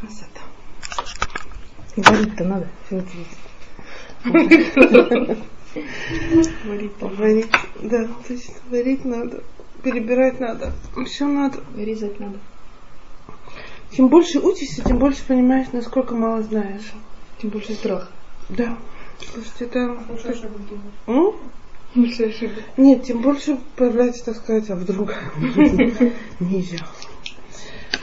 Красота. Варить-то надо. Все Варить, варить, да, то есть варить надо, перебирать надо, все надо. Вырезать надо. Чем больше учишься, тем больше понимаешь, насколько мало знаешь. Тем больше страх. Да. Слушайте, это... Больше ошибок делаешь. Больше ошибок. Нет, тем больше появляется, так сказать, а вдруг нельзя.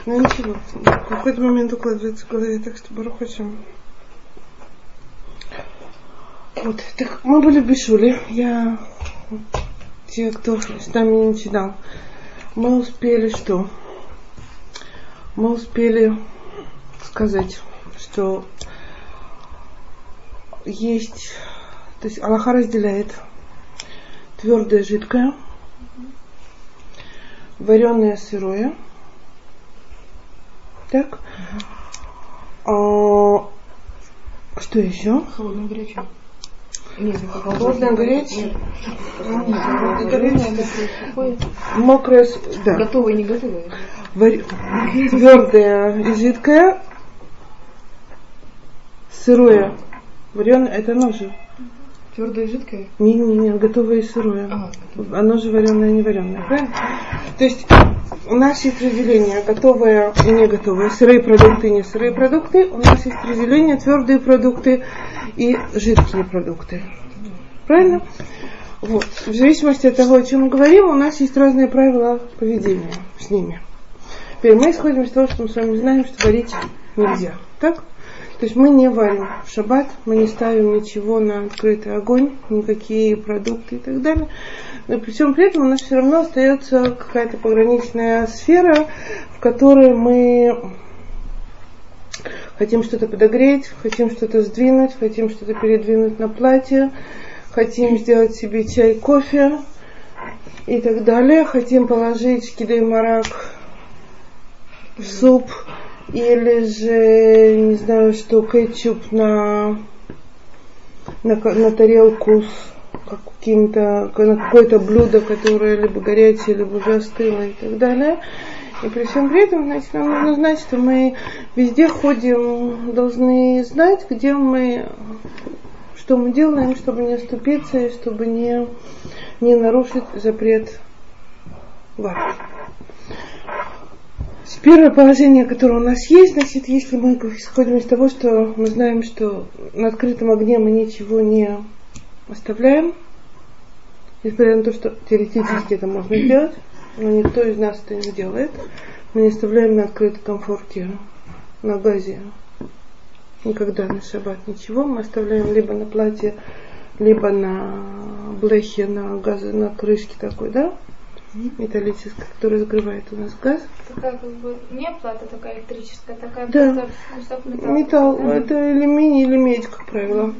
Ну ничего, в какой-то момент укладывается в голове, так что бару хочем. Вот, так мы были в Бишуле. Я, те, кто с нами не начинал, мы успели что? Мы успели сказать, что есть, то есть Аллаха разделяет твердое, жидкое, вареное, сырое. Так. А, что еще? Холодную горячую. Нет, не Холодное, горячее. Холодное, горячее. Мокрое, да. Готовое не готовое. Твердое и жидкое. Сырое. Вареное, это оно же. Твердое и жидкое. Не, не, не, готовое и сырое. А, Оно же вареное и не вареное, правильно? То есть у нас есть разделение готовое и не готовое, сырые продукты и не сырые продукты. У нас есть разделение твердые продукты и жидкие продукты. Правильно? Вот. В зависимости от того, о чем мы говорим, у нас есть разные правила поведения с ними. Теперь мы исходим из того, что мы с вами знаем, что варить нельзя. Так? То есть мы не варим в шаббат, мы не ставим ничего на открытый огонь, никакие продукты и так далее. Но при всем при этом у нас все равно остается какая-то пограничная сфера, в которой мы хотим что-то подогреть, хотим что-то сдвинуть, хотим что-то передвинуть на платье, хотим сделать себе чай, кофе и так далее, хотим положить кидай марак в суп или же, не знаю, что, кетчуп на, на, на тарелку с каким-то, на какое-то блюдо, которое либо горячее, либо уже остыло и так далее. И при всем при этом, значит, нам нужно знать, что мы везде ходим, должны знать, где мы, что мы делаем, чтобы не оступиться и чтобы не, не нарушить запрет варки. Первое положение, которое у нас есть, значит, если мы исходим из того, что мы знаем, что на открытом огне мы ничего не оставляем, несмотря на то, что теоретически это можно сделать, но никто из нас это не делает, мы не оставляем на открытой комфорте, на газе, никогда на шаббат ничего, мы оставляем либо на платье, либо на блехе, на газе, на крышке такой, да, металлической, которая закрывает у нас газ. Такая как бы не плата такая электрическая, такая Да. просто кусок металла. Металл, Да. это алюминий или медь, как правило.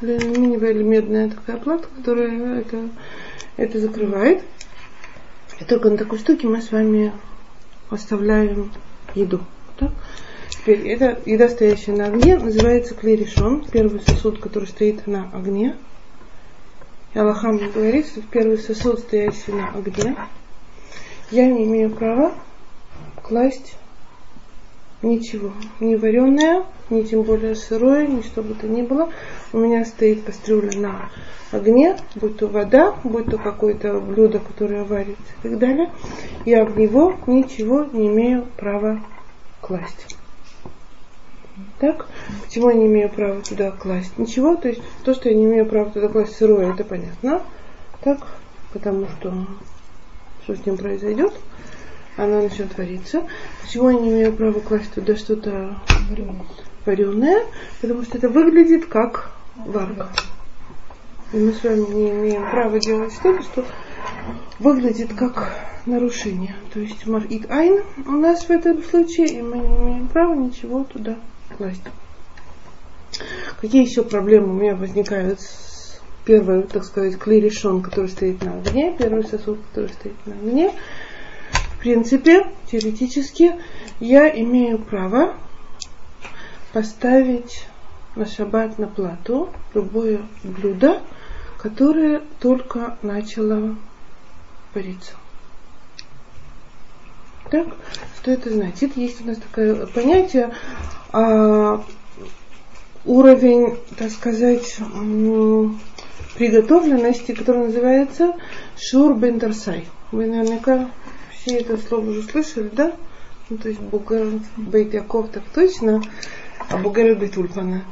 Алюминиевая или медная такая плата, которая это, это закрывает. И только на такой штуке мы с вами оставляем еду. Так? Теперь эта еда, стоящая на огне, называется клерешон, первый сосуд, который стоит на огне. Аллахам говорит, что первый сосуд, стоящий на огне, я не имею права класть ничего, ни вареное, ни тем более сырое, ни что бы то ни было. У меня стоит кастрюля на огне, будь то вода, будь то какое-то блюдо, которое варится и так далее. Я в него ничего не имею права класть. Так? Почему я не имею права туда класть? Ничего, то есть то, что я не имею права туда класть сырое, это понятно. Так? Потому что что с ним произойдет? Она начнет вариться. Почему я не имею права класть туда что-то вареное? Потому что это выглядит как варка. И мы с вами не имеем права делать что-то, что выглядит как нарушение. То есть марит айн у нас в этом случае, и мы не имеем права ничего туда класть. Какие еще проблемы у меня возникают с первой, так сказать, клерешон, который стоит на огне, первый сосуд, который стоит на огне. В принципе, теоретически, я имею право поставить на шаббат на плату любое блюдо, которое только начало вариться. Так, что это значит? Есть у нас такое понятие а, уровень, так сказать, приготовленности, который называется Шур Бендерсай. Вы наверняка все это слово уже слышали, да? Ну, то есть Бугарет Бейт Яков так точно, а Бугарет Бейт Ульпана.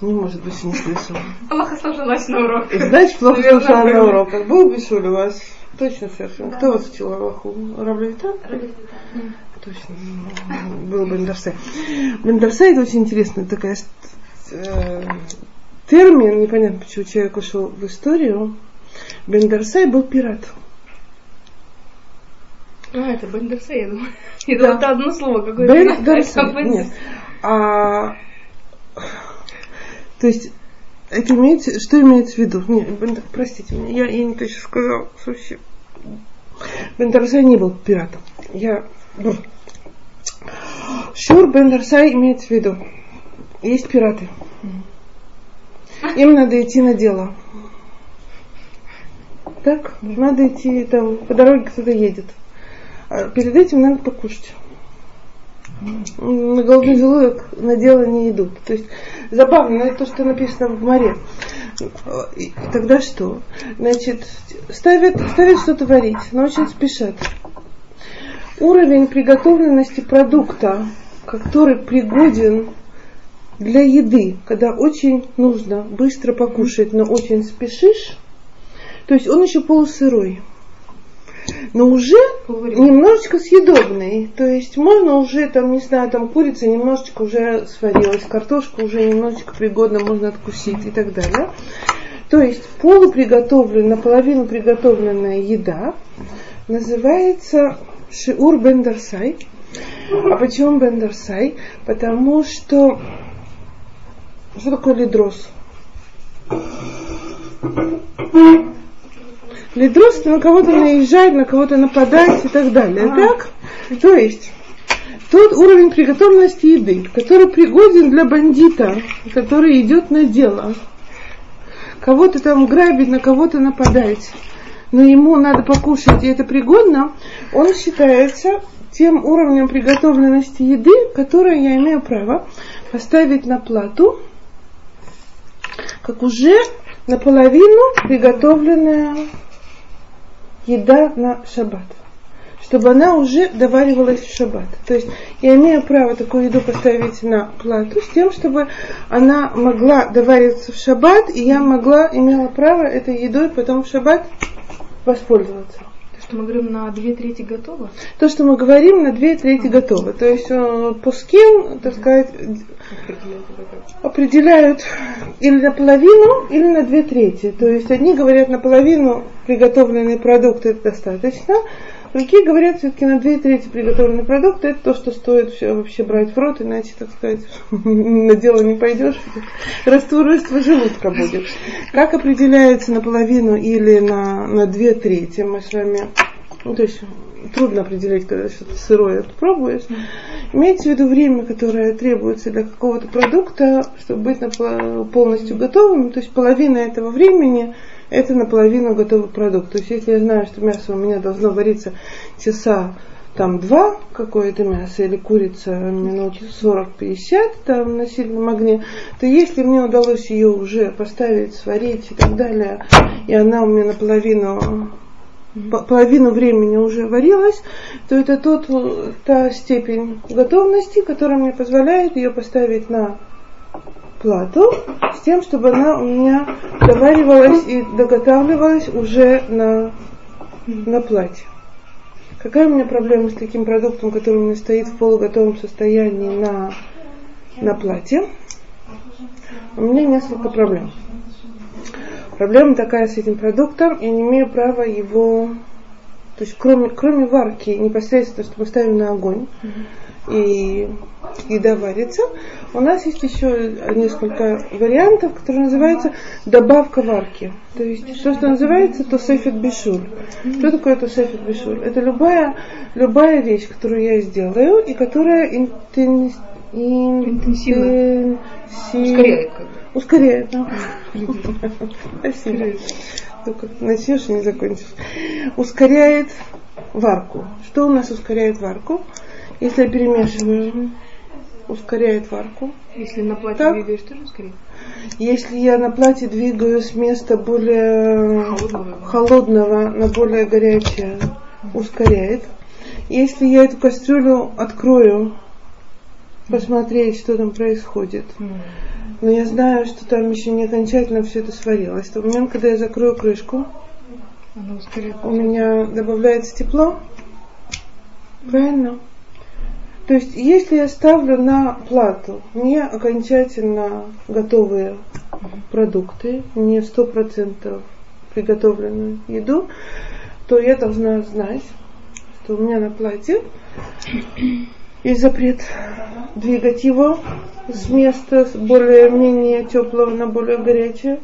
Не может быть, не слышал. Плохо сложилась на урок. И значит, плохо слушала на был. уроках. Был Бишуль у вас? Точно совершенно. Кто вас учил Аллаху? Равлевита? Точно. Был Бендарсай. Бендарсай это очень интересная такая э, термин, непонятно, почему человек ушел в историю. Бендарсай был пират. А, это Бендерсей, я думаю. Я Да. это одно слово какое-то. Бендарсай. Бен- Нет. А, то есть это имеется, что имеется в виду? Бен- простите меня, я, я не точно сказала совсем. Бендарсай не был пиратом. Я... ну. Шур Бендарсай имеется в виду. Есть пираты. Им надо идти на дело. Так? Надо идти там, по дороге кто-то едет. А перед этим надо покушать. На голодный желудок на дело не идут. То есть забавно, но это то, что написано в море. И тогда что? Значит, ставят, ставят что-то варить, но очень спешат. Уровень приготовленности продукта, который пригоден для еды, когда очень нужно быстро покушать, но очень спешишь, то есть он еще полусырой. Но уже немножечко съедобный. То есть можно уже, там, не знаю, там курица немножечко уже сварилась, картошка уже немножечко пригодна, можно откусить и так далее. То есть полуприготовленная, наполовину приготовленная еда называется шиур бендерсай. А почему бендерсай? Потому что что такое лидрос? Лидрос это на кого-то наезжать, на кого-то нападать и так далее. Так? То есть тот уровень приготовленности еды, который пригоден для бандита, который идет на дело. Кого-то там грабить, на кого-то нападать. Но ему надо покушать, и это пригодно, он считается тем уровнем приготовленности еды, которое я имею право поставить на плату, как уже наполовину приготовленная еда на шаббат. Чтобы она уже доваривалась в шаббат. То есть я имею право такую еду поставить на плату с тем, чтобы она могла довариваться в шаббат, и я могла, имела право этой едой потом в шаббат воспользоваться. То, что мы говорим, на две трети готово. То, что мы говорим, на две трети готово. То есть э, пуским, так сказать, определяют или наполовину, или на две трети. То есть одни говорят наполовину приготовленные продукты достаточно, другие говорят все-таки на две трети приготовленные продукты это то, что стоит все вообще брать в рот, иначе, так сказать, на дело не пойдешь, расстройство желудка будет. Как определяется наполовину или на, на две трети, мы с вами, ну то есть трудно определить, когда что-то сырое пробуешь. Имеется в виду время, которое требуется для какого-то продукта, чтобы быть полностью готовым. То есть половина этого времени это наполовину готовый продукт. То есть если я знаю, что мясо у меня должно вариться часа там два какое-то мясо или курица минут 40-50 там на сильном огне, то если мне удалось ее уже поставить, сварить и так далее, и она у меня наполовину по- половину времени уже варилась, то это тот, та степень готовности, которая мне позволяет ее поставить на плату, с тем, чтобы она у меня доваривалась и доготавливалась уже на, на плате. Какая у меня проблема с таким продуктом, который у меня стоит в полуготовом состоянии на, на плате? У меня несколько проблем. Проблема такая с этим продуктом, я не имею права его, то есть кроме, кроме варки, непосредственно, что мы ставим на огонь, и еда варится, у нас есть еще несколько вариантов, которые называются добавка варки. То есть то, что называется тосефет бишуль. Что такое тосефет бишуль? Это любая, любая вещь, которую я сделаю, и которая интенс- ин- Интенсивно. интенси- Ускоряет. Ускоряет, да. Спасибо. Только начнешь и не закончишь. Ускоряет варку. Что у нас ускоряет варку? Если я перемешиваю, ускоряет варку. Если на платье Так. двигаешь, тоже скорее. Если я на платье двигаю с места более Холодного. холодного на более горячее, ускоряет. Если я эту кастрюлю открою, посмотреть, что там происходит, но я знаю, что там еще не окончательно все это сварилось, то момент, когда я закрою крышку, ускоряет. у меня добавляется тепло. Правильно? То есть, если я ставлю на плату не окончательно готовые продукты, не сто процентов приготовленную еду, то я должна знать, что у меня на плате есть запрет двигать его с места более-менее теплого на более горячее.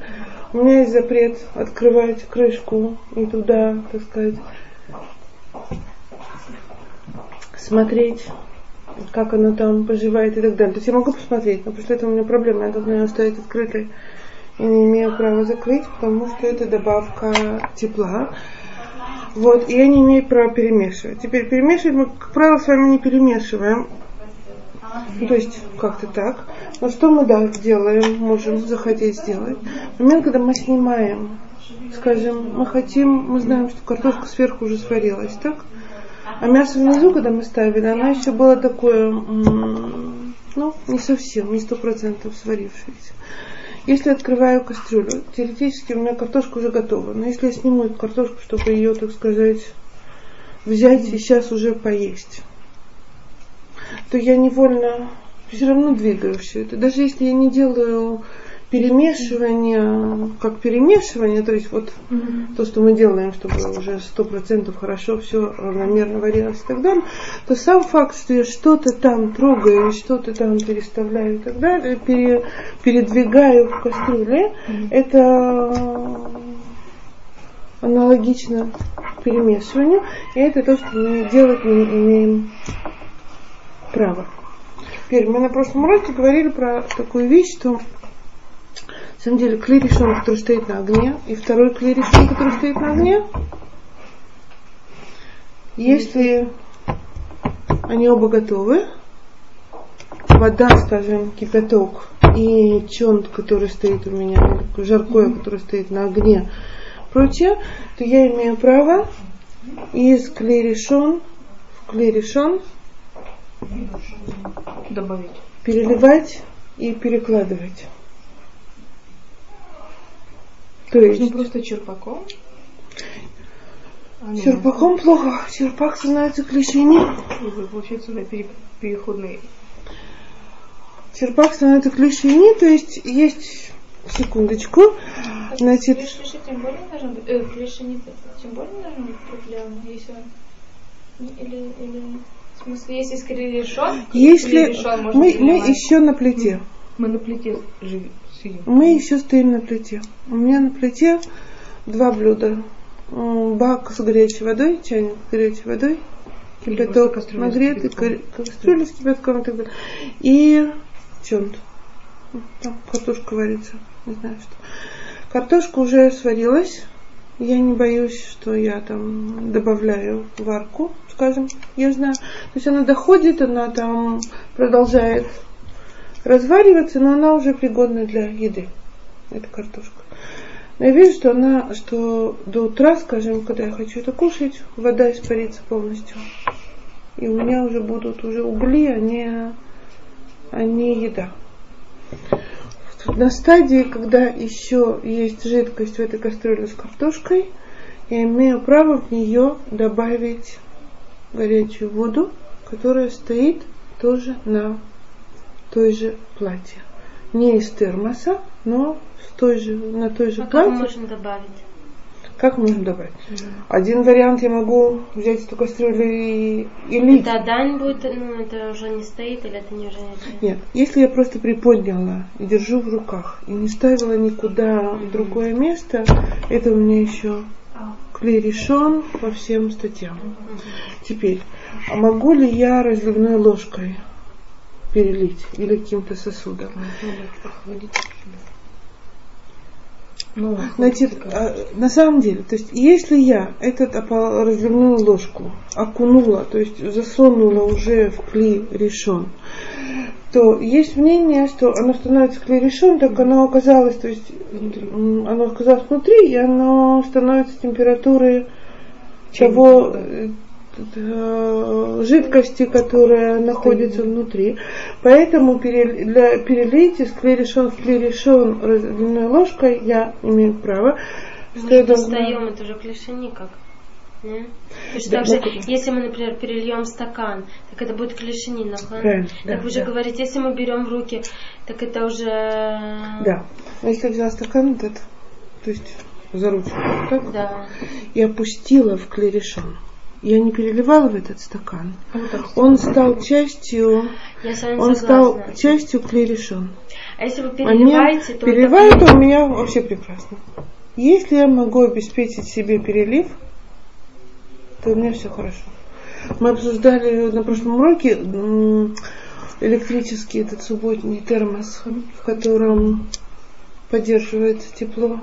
У меня есть запрет открывать крышку и туда, так сказать, смотреть, как оно там поживает и так далее. То есть я могу посмотреть, но после этого у меня проблема, я должна ее оставить открытой. И не имею права закрыть, потому что это добавка тепла. Вот, и я не имею права перемешивать. Теперь перемешивать мы, как правило, с вами не перемешиваем. Ну, то есть как-то так. Но что мы да, делаем, можем захотеть сделать. Момент, когда мы снимаем, скажем, мы хотим, мы знаем, что картошка сверху уже сварилась, так? А мясо внизу, когда мы ставили, оно еще было такое, ну, не совсем, не сто процентов сварившееся. Если открываю кастрюлю, теоретически у меня картошка уже готова. Но если я сниму эту картошку, чтобы ее, так сказать, взять и сейчас уже поесть, то я невольно все равно двигаю все это. Даже если я не делаю перемешивание, как перемешивание, то есть вот то, что мы делаем, чтобы уже сто процентов хорошо все равномерно варилось и так далее, то сам факт, что я что-то там трогаю, что-то там переставляю и так далее, пере- передвигаю в кастрюле, это аналогично перемешиванию, и это то, что мы делать не имеем права. Теперь мы на прошлом уроке говорили про такую вещь, что на самом деле клей решен, который стоит на огне, и второй клей решен, который стоит на огне. Если они оба готовы, вода, скажем, кипяток и чонт, который стоит у меня, жаркое, которое стоит на огне, прочее, то я имею право из клей решен в клей решен Добавить. переливать и перекладывать. То Можно есть просто черпаком. А, черпаком плохо, черпак становится можно. Получается, да, пере- переходный. Черпак становится клешини, то есть есть секундочку, значит, Клеши тем более должен быть, э, клеши не тем более должен быть круглявым, если или, или, в смысле, если скорее решен, если мы, мы еще на плите, Мы на плите живем. Мы еще стоим на плите. У меня на плите два блюда. Бак с горячей водой, чайник с горячей водой, кипяток нагретый, кастрюля с кипятком и так далее. И чонт. Там картошка варится, не знаю что. Картошка уже сварилась. Я не боюсь, что я там добавляю варку, скажем, я знаю. То есть она доходит, она там продолжает развариваться, но она уже пригодна для еды. Это картошка. Но я вижу, что она, что до утра, скажем, когда я хочу это кушать, вода испарится полностью. И у меня уже будут уже угли, а не, а не еда. На стадии, когда еще есть жидкость в этой кастрюле с картошкой, я имею право в нее добавить горячую воду, которая стоит тоже на той же платье. Не из термоса, но с той же, на той же А как мы платье. можем добавить? Как можно добавить? Один вариант я могу взять эту кастрюлю и, и лить. Это дань будет, ну, это уже не стоит, или это не уже не Нет, если я просто приподняла и держу в руках и не ставила никуда в другое место, это у меня еще клей решен по всем статьям. Теперь, а могу ли я разливной ложкой перелить или каким-то сосудом? Ну, Значит, а, на самом деле, то есть, если я эту разливную ложку окунула, то есть засунула уже в клей решен, то есть мнение, что оно становится клерешон, так оно оказалось, то есть м, оно оказалось внутри, и оно становится температурой того э, э, жидкости, которая находится внутри. Поэтому для перелить из клерешон в клерешон разделенной ложкой я имею право. Мы же достаем, это же клише никак. Не? Да, так же, ну, если мы, например, перельем стакан, так это будет клешени, Правильно, да, Так вы же да. говорите, если мы берем в руки, так это уже... Да. Но если я взяла стакан вот этот, то есть за ручку, так, Да. и опустила в клерешон. Я не переливала в этот стакан. Так. Он стал частью, он стал частью клерешон. А если вы А переливаете, то переливаю, это... то у меня вообще прекрасно. Если я могу обеспечить себе перелив, то у меня все хорошо. Мы обсуждали на прошлом уроке электрический этот субботний термос, в котором поддерживается тепло.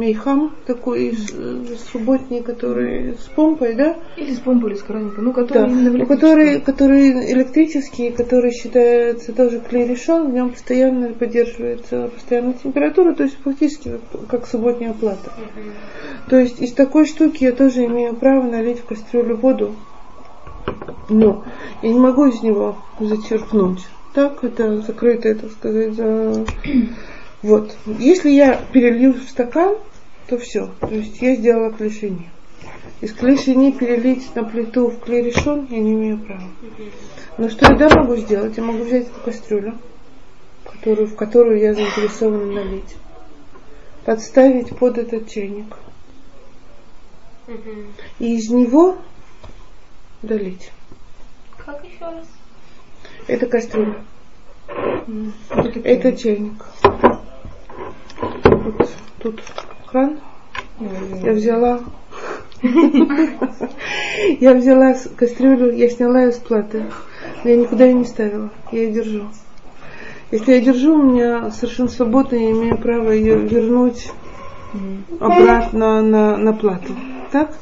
Мейхам такой э, субботний, который с помпой, да? Или с помпой, или с краником. Ну, Да, который именно в ну, который, который электрический, который считается тоже клей решен, в нем постоянно поддерживается постоянная температура, то есть фактически как субботняя плата. То есть из такой штуки я тоже имею право налить в кастрюлю воду, но я не могу из него зачерпнуть. Так, это закрытое, так сказать, за... Вот. Если я перелью в стакан, то все. То есть я сделала клешини. Из клешини перелить на плиту в клерешон я не имею права. Но что я да могу сделать? Я могу взять эту кастрюлю, которую, в которую я заинтересована налить, подставить под этот чайник и из него долить. Как еще раз? Это кастрюля. Это чайник. Вот тут кран. Я взяла я взяла кастрюлю, я сняла ее с платы. Я никуда ее не ставила. Я ее держу. Если я держу, у меня совершенно свободно, я имею право ее вернуть обратно на, на плату. Так?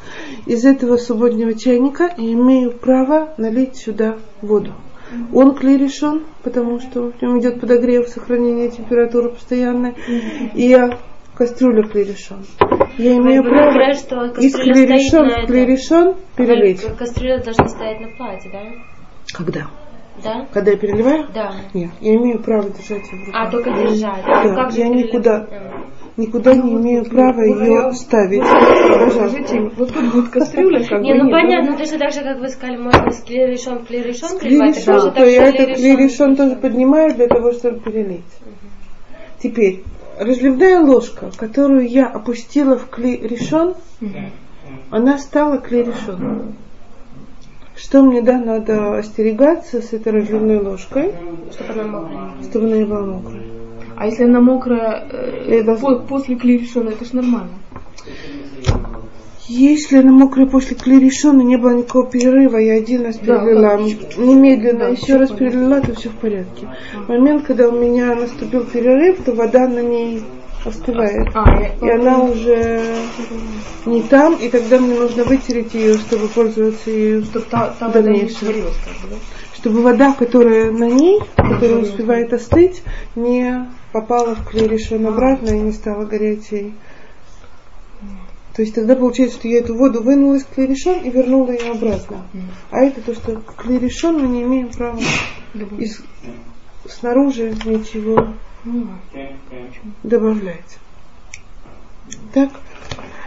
Из этого субботнего чайника я имею право налить сюда воду. Он клей решен, потому что в нем идет подогрев, сохранение температуры постоянной. И я кастрюля клей решен. Я имею Вы право что этом. клей решен перелить. Ка- Кастрюля должна стоять на плате, да? Когда? Да? Когда я переливаю? Да. Нет, я имею право держать ее в руках. А, только держать. Да, Ну, как я никуда-. Никуда не имею права ее ставить. Скажите, вот тут будет кастрюля, как Не, бы ну нет, понятно, ну точно так же, как вы сказали, можно с клерешон клерешон Клей переливать, то я этот клей решен тоже поднимаю для того, чтобы перелить. Теперь, разливная ложка, которую я опустила в клей решен, она стала клей решен. Что мне, да, надо остерегаться с этой разливной ложкой, Чтобы она мокрая. чтобы она не была мокрая. А если она мокрая э, Я должна- по- после клерешона, это ж нормально. Если она мокрая после клерешона, не было никакого перерыва, я один раз Да, перелила, да. немедленно Да, еще раз понятно. перелила, то все в порядке. В момент, когда у меня наступил перерыв, то вода на ней остывает. А, я- И она уже не там, и тогда мне нужно вытереть ее, чтобы пользоваться ею. Чтобы та, та вода не сварилась, как бы, да? Чтобы вода, которая на ней, которая успевает остыть, не попала в клерешон обратно и не стала горячей. То есть тогда получается, что я эту воду вынула из клерешон и вернула ее обратно. А это то, что клерешон мы не имеем права из, снаружи ничего Ну, добавлять. Так,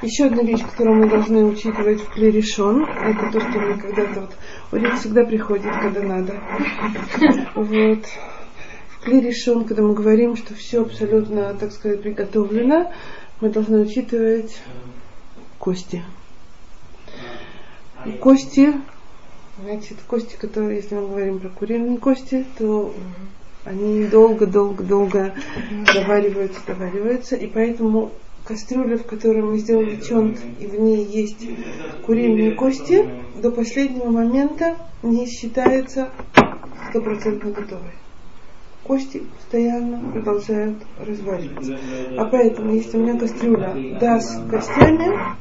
еще одна вещь, которую мы должны учитывать в клерешон, это то, что мы когда-то вот, Олег всегда приходит, когда надо. Вот. В клерешон, когда мы говорим, что все абсолютно, так сказать, приготовлено, мы должны учитывать кости. Кости, значит, кости, которые, если мы говорим про куриные кости, то они долго-долго-долго довариваются, довариваются, и поэтому кастрюля, в которой мы сделали чонт, и в ней есть куриные кости, до последнего момента не считается стопроцентно готовой. Кости постоянно продолжают разваливаться. А поэтому, если у меня кастрюля да с костями,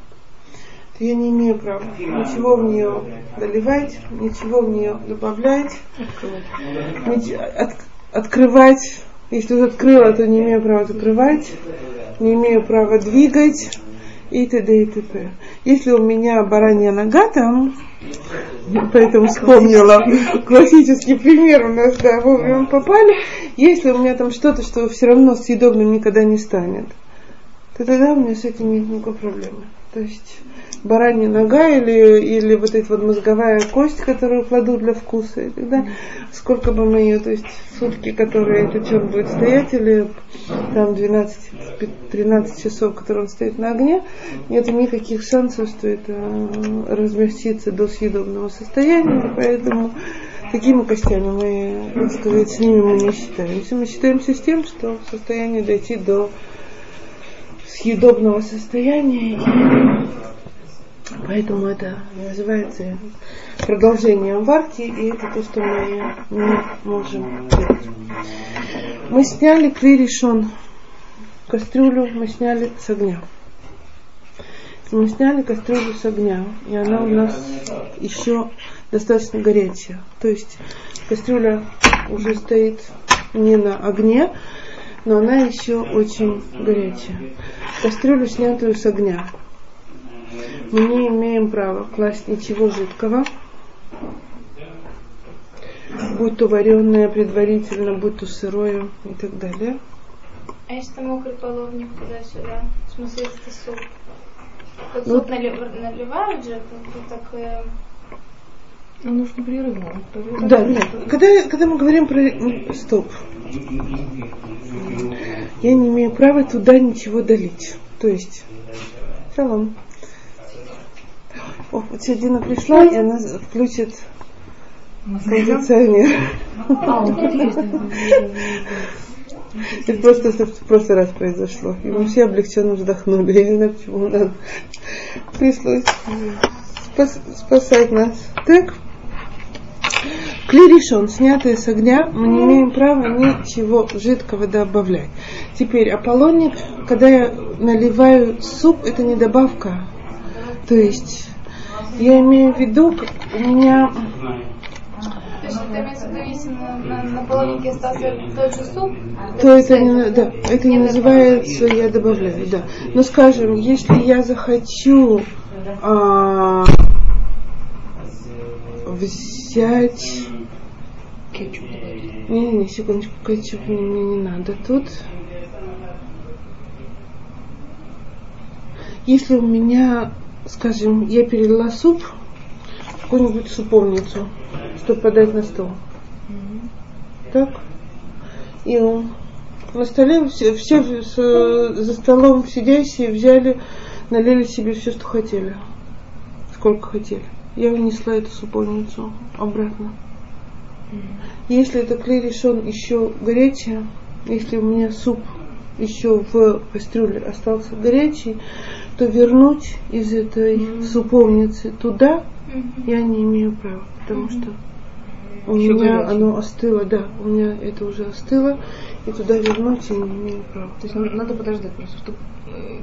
что я не имею права ничего в нее доливать, ничего в нее добавлять, от- открывать. Если уже открыла, то не имею права закрывать, не имею права двигать и т.д. и т.п. Если у меня баранья нога там, поэтому вспомнила классический пример у нас, да, вовремя попали. Если у меня там что-то, что все равно съедобным никогда не станет, то тогда у меня с этим нет никакой проблемы. То есть баранья нога или, или вот эта вот мозговая кость, которую кладу для вкуса, и тогда сколько бы мы ее, то есть сутки, которые этот чем будет стоять, или там 12-13 часов, которые он стоит на огне, нет никаких шансов, что это размягчится до съедобного состояния, поэтому такими костями мы, так сказать, с ними мы не считаемся. Мы считаемся с тем, что в состоянии дойти до съедобного состояния. Поэтому это называется продолжением варки, и это то, что мы не можем делать. Мы сняли кли решен, кастрюлю мы сняли с огня. Мы сняли кастрюлю с огня, и она у нас еще достаточно горячая. То есть кастрюля уже стоит не на огне, но она еще очень горячая. Кастрюлю, снятую с огня, мы не имеем права класть ничего жидкого, будь то вареное предварительно, будь то сырое и так далее. А если там мокрый половник туда-сюда? В смысле, если это суп? Вот Ну, суп налив- наливают же, как так... э, Ну, нужно непрерывно. Да, нет. Когда, когда мы говорим про... Стоп. Я не имею права туда ничего долить. То есть... Шалом. О, вот Дина пришла, и она включит кондиционер. Есть. Это просто в прошлый раз произошло. И мы все облегченно вздохнули. Я не знаю, почему нам пришлось спас- спасать нас. Так. Кли решен, снятые с огня, мы не имеем права ничего жидкого добавлять. Теперь Аполлоник, когда я наливаю суп, это не добавка. То есть я имею в виду, у меня То есть это имеется в виду, если на, на, на половнике остался тот же суп, то это не, да, это не называется я добавляю, да. Но скажем, если я захочу а, взять Кетчуп. не, не, секундочку, кетчуп мне не надо тут. Если у меня, скажем, я перелила суп в какую-нибудь суповницу, чтобы подать на стол. Так? И он на столе все, все с- за столом сидящие взяли, налили себе все, что хотели. Сколько хотели. Я унесла эту суповницу обратно. Если это клей еще горячее, если у меня суп еще в кастрюле остался горячий, то вернуть из этой суповницы туда я не имею права, потому что у Ещё меня горячее. оно остыло, да, у меня это уже остыло, и туда вернуть я не имею права. То есть надо, надо подождать просто, чтобы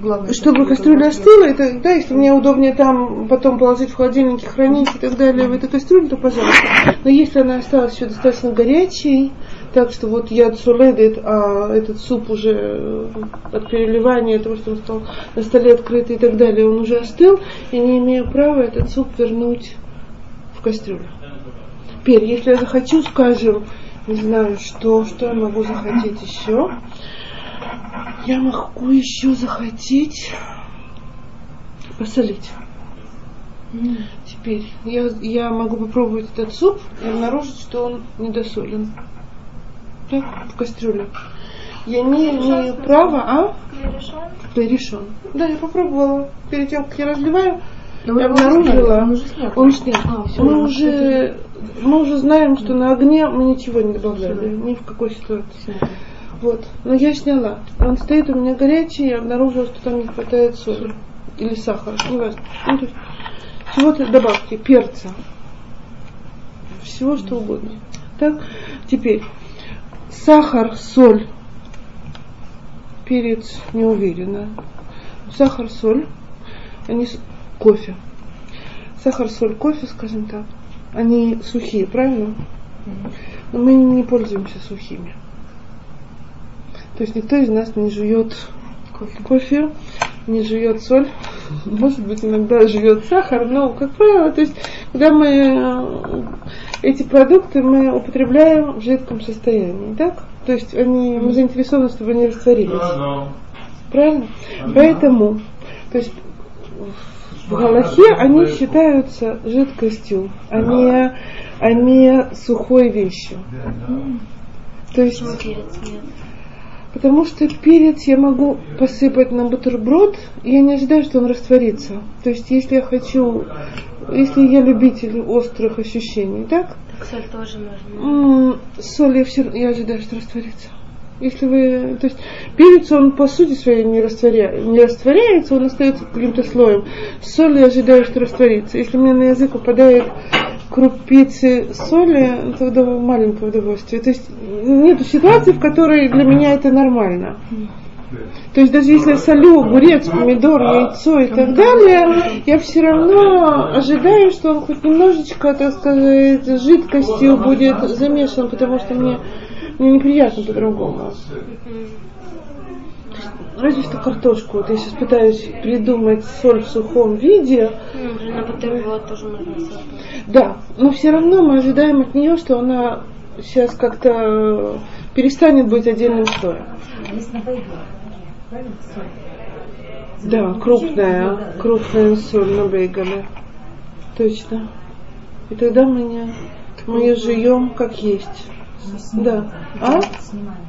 главное... Чтобы кастрюля остыла, это, да, если мне удобнее там потом положить в холодильнике, хранить и так далее в этой кастрюле, то пожалуйста. Но если она осталась еще достаточно горячей, так что вот я отсуледит, а этот суп уже э, от переливания, того, что он стал на столе открытый и так далее, он уже остыл, я не имею права этот суп вернуть в кастрюлю. Теперь, если я захочу, скажем, не знаю, что, что я могу захотеть еще, я могу еще захотеть посолить. Теперь я, я могу попробовать этот суп и обнаружить, что он недосолен. Так, в касстрюле. Я не имею права, а? решен. Решен. Да, я попробовала. Перед тем, как я разливаю, Но я вы его обнаружила. Он уже снят. Он снят. А, всё, мы, ну, уже, мы уже знаем, что на огне мы ничего не добавляли. Ни в какой ситуации. Вот. Но я сняла. Он стоит у меня горячий, я обнаружила, что там не хватает соли. Или сахара. Неважно. Ну, то есть чего-то добавьте, перца. Всего что угодно. Так, теперь сахар, соль, перец не уверена. Сахар, соль, они кофе. сахар, соль, кофе, скажем так, они сухие, правильно? Но мы не пользуемся сухими. То есть никто из нас не жует кофе, кофе не жует соль, может быть, иногда жует сахар, но, как правило, то есть, когда мы э, эти продукты мы употребляем в жидком состоянии, так? То есть они, мы заинтересованы, чтобы они растворились. Правильно? Поэтому, то есть в Галахе они считаются жидкостью, а не, а не сухой вещью. То есть, потому что перец я могу посыпать на бутерброд, и я не ожидаю, что он растворится. То есть, если я хочу, если я любитель острых ощущений, так? Соль тоже можно. Соль я все я ожидаю, что растворится. Если вы, то есть перец, он по сути своей не, растворя, не растворяется, он остается каким-то слоем. Соль я ожидаю, что растворится. Если мне на язык попадает крупицы соли, тогда маленькое удовольствие. То есть нет ситуации, в которой для меня это нормально. То есть даже если я солю огурец, помидор, яйцо и так далее, я все равно ожидаю, что он хоть немножечко, так сказать, жидкостью будет замешан, потому что мне, мне неприятно по-другому. Разве что картошку. Вот я сейчас пытаюсь придумать соль в сухом виде. Ну, на бутерброд тоже можно. Да, но все равно мы ожидаем от нее, что она сейчас как-то перестанет быть отдельным слоем. Да, крупная, крупная соль на бейгале. Точно. И тогда мы не, мы ее жуем как есть. Да. А? Снимаем.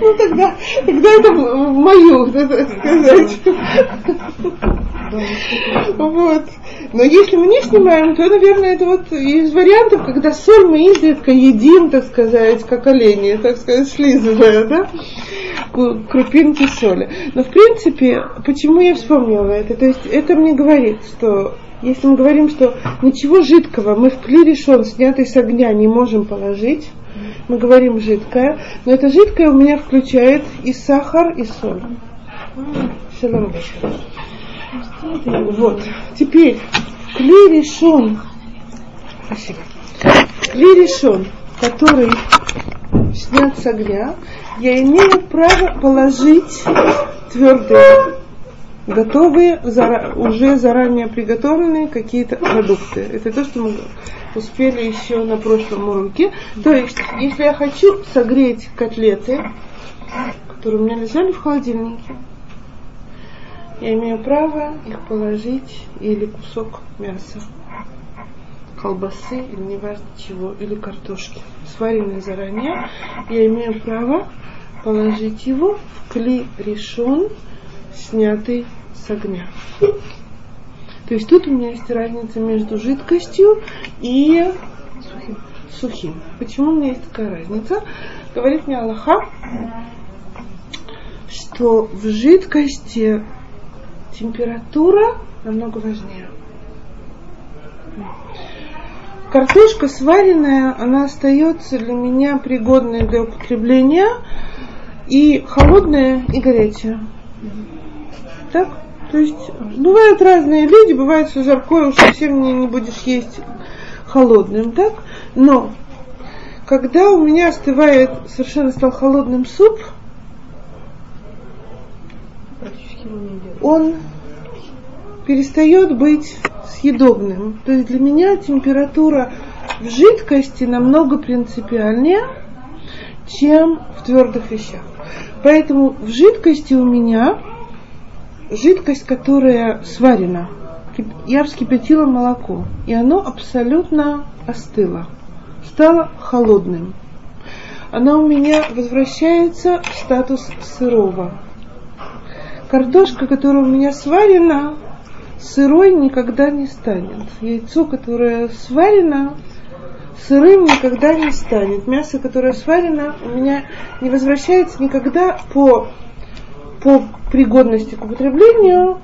Ну тогда, тогда это мою, так сказать. Вот. Но если мы не снимаем, то, наверное, это вот из вариантов, когда соль мы изредка едим, так сказать, как олени, так сказать, слизывая, да, крупинки соли. Но, в принципе, почему я вспомнила это? То есть это мне говорит, что если мы говорим, что ничего жидкого мы в кли решен, снятый с огня, не можем положить, мы говорим жидкое, но это жидкое у меня включает и сахар, и соль. Шалом. Вот. Теперь клей решен. Спасибо. Клей решен, который снят с огня, я имею право положить твердые, готовые, уже заранее приготовленные какие-то продукты. Это то, что мы успели еще на прошлом уроке. То есть, если я хочу согреть котлеты, которые у меня лежали в холодильнике, я имею право их положить или кусок мяса, колбасы или неважно чего, или картошки, сваренные заранее, я имею право положить его в кли решен, снятый с огня. То есть тут у меня есть разница между жидкостью и сухим. сухим. Почему у меня есть такая разница? Говорит мне Аллаха, что в жидкости температура намного важнее. Картошка сваренная, она остается для меня пригодной для употребления и холодная, и горячая. Так? То есть бывают разные люди, бывает, что жаркое уж совсем не, не будешь есть холодным, так? Но когда у меня остывает, совершенно стал холодным суп, он перестает быть съедобным. То есть для меня температура в жидкости намного принципиальнее, чем в твердых вещах. Поэтому в жидкости у меня жидкость, которая сварена. Я вскипятила молоко, и оно абсолютно остыло, стало холодным. Она у меня возвращается в статус сырого. Картошка, которая у меня сварена, сырой никогда не станет. Яйцо, которое сварено, сырым никогда не станет. Мясо, которое сварено, у меня не возвращается никогда по, по пригодности к употреблению,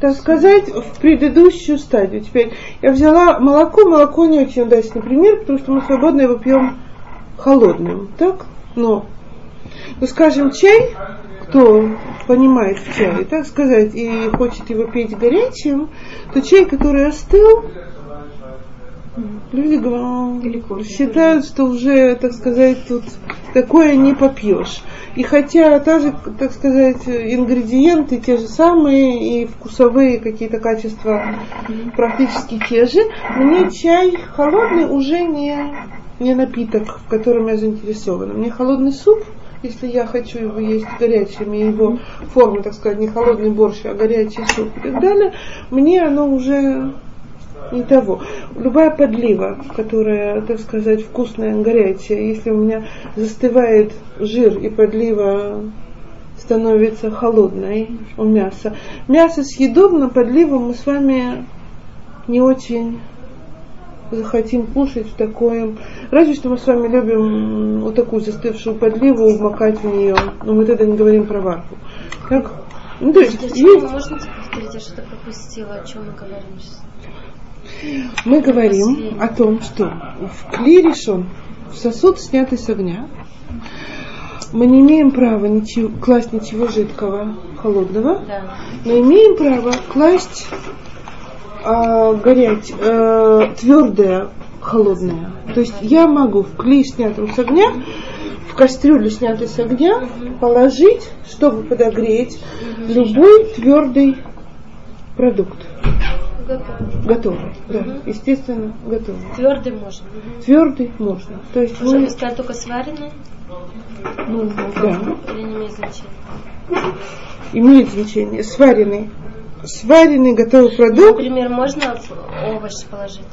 так сказать, в предыдущую стадию. Теперь я взяла молоко, молоко не очень удачный пример, потому что мы свободно его пьем холодным, так? Но, ну скажем, чай, кто понимает в чае, так сказать, и хочет его пить горячим, то чай, который остыл, люди говорят, считают, что уже, так сказать, тут такое не попьешь. И хотя тоже, так сказать, ингредиенты те же самые, и вкусовые какие-то качества практически те же, мне чай холодный уже не, не напиток, в котором я заинтересована. Мне холодный суп, если я хочу его есть горячим, и его форма, так сказать, не холодный борщ, а горячий суп и так далее, мне оно уже не того. Любая подлива, которая, так сказать, вкусная, горячая, если у меня застывает жир и подлива становится холодной у мяса. Мясо съедобно, подливу мы с вами не очень захотим кушать в такое. Разве что мы с вами любим вот такую застывшую подливу макать в нее. Но мы тогда не говорим про варку. Как? Ну, то есть, Есть... есть, Можно повторить, я что-то пропустила, о чем мы говорим сейчас? Мы говорим о том, что в кли решен, в сосуд, снятый с огня, мы не имеем права ничего, класть ничего жидкого, холодного, Да. но имеем право класть а, горять, а, твердое, холодное. То есть я могу в клей, снятом с огня, в кастрюлю, снятой с огня, положить, чтобы подогреть любой твердый продукт. Готово. Готовый, да, естественно, готовый. Твердый можно. Мгм. Твердый можно. То есть Можно мы, сказать только сваренный ну, да, или не имеет значения? имеет значение. Сваренный. Сваренный готовый продукт. Например, можно овощи положить?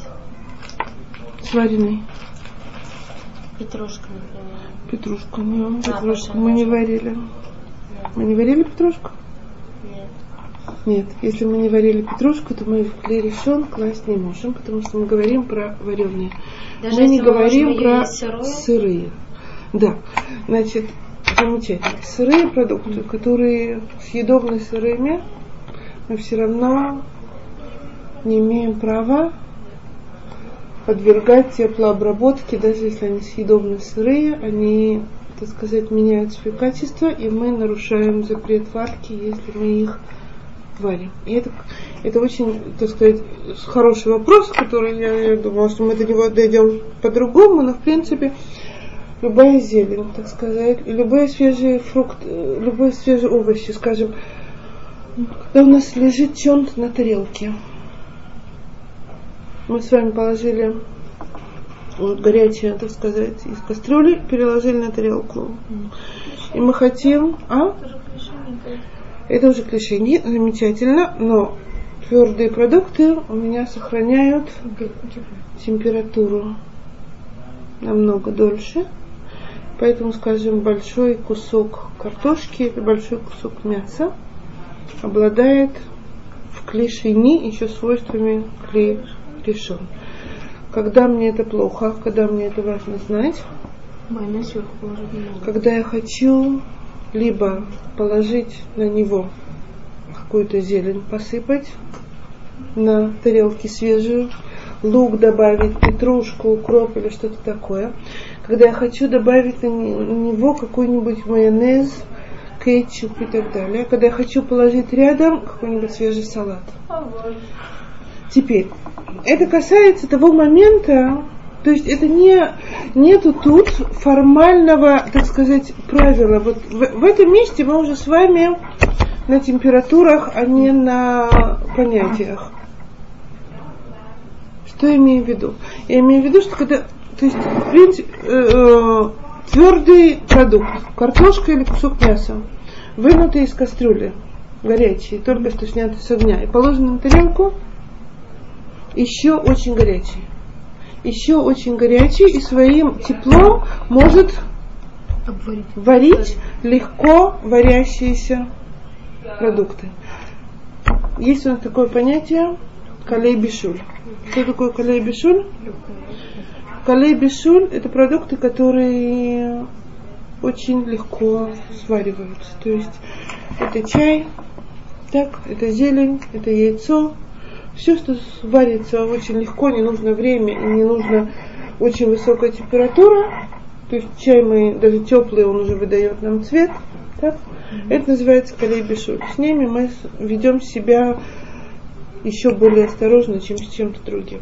Сваренный. Петрушка, например. Петрушку, не, петрушку потом мы не варили. Нет. Мы не варили петрушку? Нет. Если мы не варили петрушку, то мы в клей решен класть не можем, потому что мы говорим про вареные. Даже мы не мы говорим про сырую? сырые. Да, значит, замечательно. Сырые продукты, которые съедобны сырыми, мы все равно не имеем права подвергать теплообработке, даже если они съедобны сырые, они, так сказать, меняют свои качества, и мы нарушаем запрет варки, если мы их варим. И это, это очень, так сказать, хороший вопрос, который я, я думала, что мы до него дойдем по-другому, но в принципе любая зелень, так сказать, и любые свежие фрукты, любые свежие овощи, скажем, когда у нас лежит чем-то на тарелке, мы с вами положили вот, горячее, так сказать, из кастрюли, переложили на тарелку. И мы хотим, а? Это уже клише. Нет, замечательно, но твердые продукты у меня сохраняют температуру намного дольше. Поэтому, скажем, большой кусок картошки или большой кусок мяса обладает в клишине еще свойствами клей решен. Когда мне это плохо, когда мне это важно знать, когда я хочу либо положить на него какую-то зелень, посыпать на тарелке свежую, лук добавить, петрушку, укроп или что-то такое. Когда я хочу добавить на не- на него какой-нибудь майонез, кетчуп и так далее. Когда я хочу положить рядом какой-нибудь свежий салат. Теперь, это касается того момента, то есть это не, нету тут формального, так сказать, правила. Вот в, в этом месте мы уже с вами на температурах, а не на понятиях. Что я имею в виду? Я имею в виду, что когда, то есть, в принципе, э, твердый продукт, картошка или кусок мяса, вынутый из кастрюли, горячий, только что снятый с огня, и положенный на тарелку, еще очень горячий. Еще очень горячий и своим теплом может Обварить. варить легко варящиеся продукты. Есть у нас такое понятие калей-бишуль. Что такое калей-бишуль? Калей-бишуль – это продукты, которые очень легко свариваются. То есть это чай, так, это зелень, это яйцо. Все, что варится очень легко, не нужно время и не нужно очень высокая температура. То есть чай мы, даже теплый, он уже выдает нам цвет. Так? Это называется колейбишуль. С ними мы ведем себя еще более осторожно, чем с чем-то другим.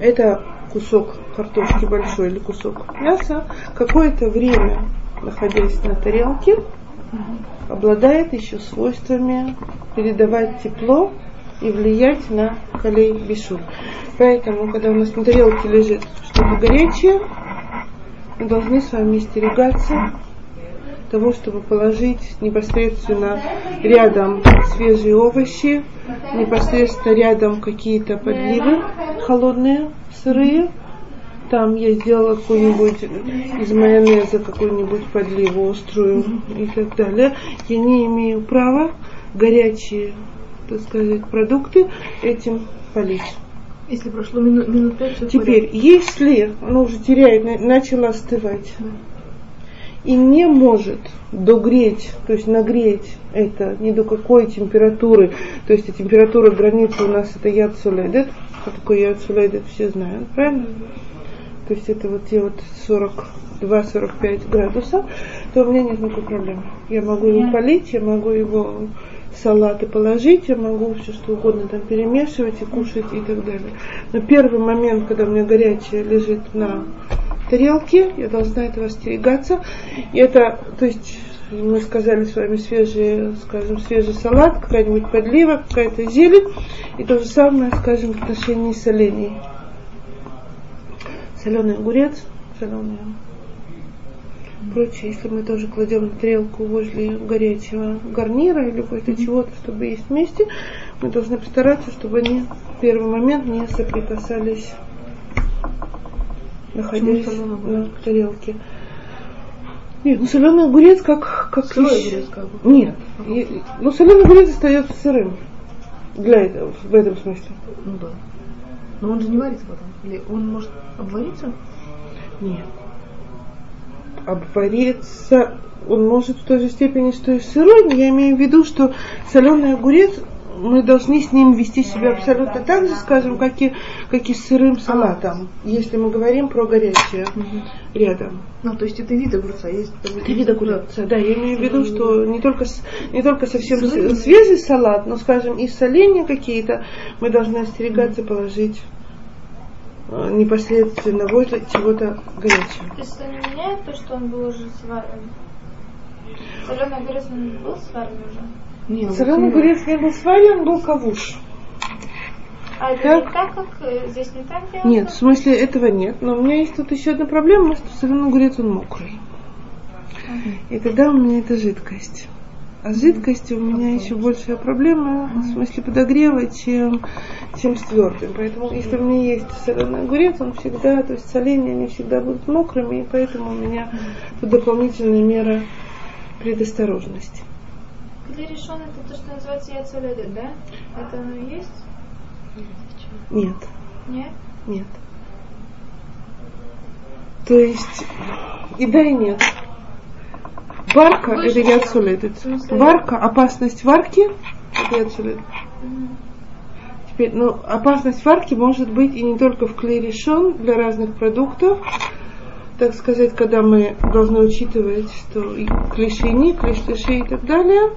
Это кусок картошки большой или кусок мяса, какое-то время, находясь на тарелке, обладает еще свойствами передавать тепло и влиять на колей бишуль. Поэтому, когда у нас на тарелке лежит что-то горячее, мы должны с вами остерегаться того, чтобы положить непосредственно рядом свежие овощи, непосредственно рядом какие-то подливы холодные, сырые. Там я сделала какую-нибудь из майонеза какую-нибудь подливу острую и так далее. Я не имею права горячие, так сказать, продукты этим полить. Если прошло минут, минут пять, все Теперь, если оно уже теряет, на- начало остывать, и не может догреть, то есть нагреть это ни до какой температуры, то есть температура границы у нас это яд сулейдет, что такое яд сулейдет, все знают, правильно? То есть это вот те вот 42-45 градусов, то у меня нет никакой проблемы. Я могу его полить, я могу его салаты положить, я могу все что угодно там перемешивать и кушать и так далее. Но первый момент, когда у меня горячее лежит на тарелке, я должна этого остерегаться. И это, то есть мы сказали с вами свежий, скажем, свежий салат, какая-нибудь подлива, какая-то зелень. И то же самое, скажем, в отношении солений. Соленый огурец, соленый прочее, если мы тоже кладем тарелку возле горячего гарнира или какого-то чего-то, чтобы есть вместе, мы должны постараться, чтобы они в первый момент не соприкасались, находясь на тарелке. Нет, ну соленый огурец как, как Сырой еще- огурец как бы. Нет, и- ну соленый огурец остается сырым. Для этого, в этом смысле. Ну да. Но он же не варится потом. Или он может обвариться? Нет. Обвариться он может в той же степени, что и сырой, но я имею в виду, что соленый огурец мы должны с ним вести себя абсолютно так же, скажем, как и, как и с сырым салатом, если мы говорим про горячее рядом. Ну, то есть это вид огурца. Есть Это вид огурца, да, я имею в виду, что не только, с- не только совсем свежий салат, но, скажем, и соленья какие-то мы должны остерегаться положить непосредственно возле чего-то горячего. То есть это не меняет то, что он был уже сварен? Соленый огурец он был сварен уже? Не, ну, Соленый огурец не был сварен, он был кавуш. А это Так. не так, как э, здесь не так делается? Нет, в смысле этого нет. Но у меня есть тут еще одна проблема, что соленый огурец он мокрый. И тогда у меня это жидкость. А с жидкостью у меня еще большая проблема в смысле подогрева, чем, чем с твердым. Поэтому если у меня есть соленый огурец, он всегда, то есть соленья, они всегда будут мокрыми, и поэтому у меня тут дополнительная мера предосторожности. Для решен это то, что называется яйцеледет, да? Это оно и есть? Нет. Нет? Нет. То есть и да, и нет. Варка это яд смысле? Варка, опасность варки это яд. Теперь, ну, опасность варки может быть и не только в клей решен для разных продуктов. Так сказать, когда мы должны учитывать, что и клишини, клишлиши и так далее,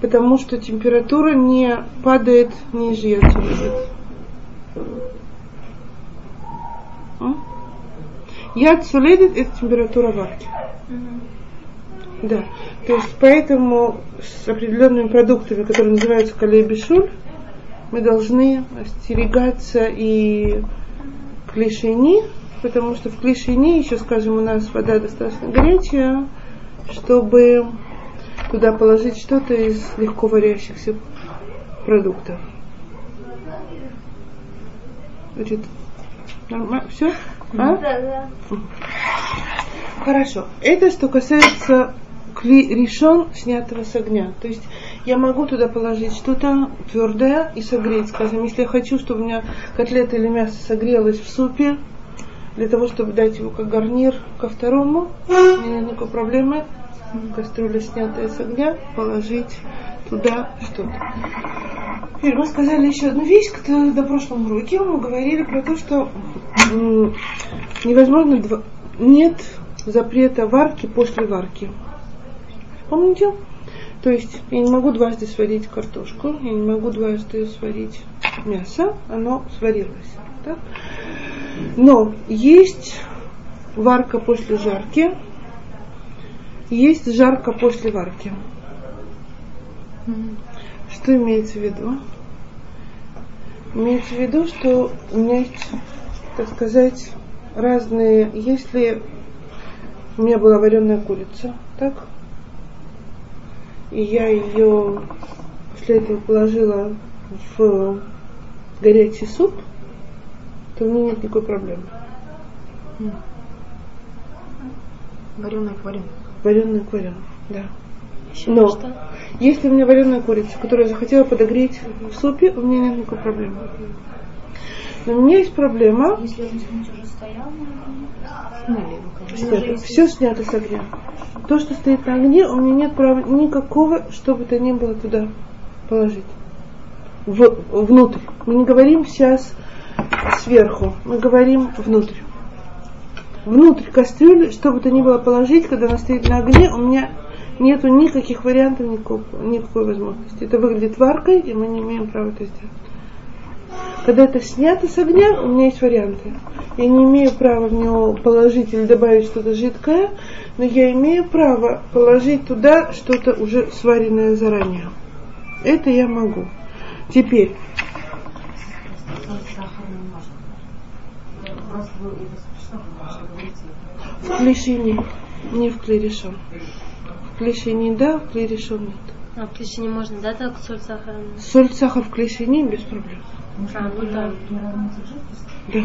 потому что температура не падает ниже? Яд суледит это температура варки. Да. То есть поэтому с определенными продуктами, которые называются калейбишуль, мы должны остерегаться и клишини, потому что в клишини еще, скажем, у нас вода достаточно горячая, чтобы туда положить что-то из легко варящихся продуктов. Значит, нормально? Все? А? Да, да. Хорошо. Это что касается кли решен, снятого с огня. То есть я могу туда положить что-то твердое и согреть. Скажем, если я хочу, чтобы у меня котлета или мясо согрелось в супе, для того, чтобы дать его как гарнир ко второму, у меня никакой проблемы. Кастрюля, снятая с огня, положить туда что-то. Теперь мы сказали еще одну вещь, которую на прошлом уроке мы говорили про то, что невозможно, нет запрета варки после варки. Помните? То есть я не могу дважды сварить картошку, я не могу дважды сварить мясо, оно сварилось. Так? Но есть варка после жарки, есть жарка после варки. Что имеется в виду? Имеется в виду, что у меня есть, так сказать, разные... Если у меня была вареная курица, так? И я ее после этого положила в горячий суп, то у меня нет никакой проблемы. Вареная. Вареную к вареную, да. Еще Но что? если у меня вареная курица, которую я захотела подогреть в супе, у меня нет никакой проблемы. Но у меня есть проблема, Если он уже стоял, Сняли его, конечно. что все снято с огня. То, что стоит на огне, у меня нет права никакого, что бы то ни было туда положить. В, внутрь. Мы не говорим сейчас сверху, мы говорим внутрь. Внутрь кастрюли, что бы то ни было положить, когда она стоит на огне, у меня нету никаких вариантов, никакого, никакой возможности. Это выглядит варкой, и мы не имеем права это сделать. Когда это снято с огня, у меня есть варианты. Я не имею права в него положить или добавить что-то жидкое, но я имею право положить туда что-то уже сваренное заранее. Это я могу. Теперь, в клешине, не в клерешон. В клешине да, в клерешон нет. А в клише не можно, да, так соль, сахар? Соль, сахар в клешине без проблем. Да.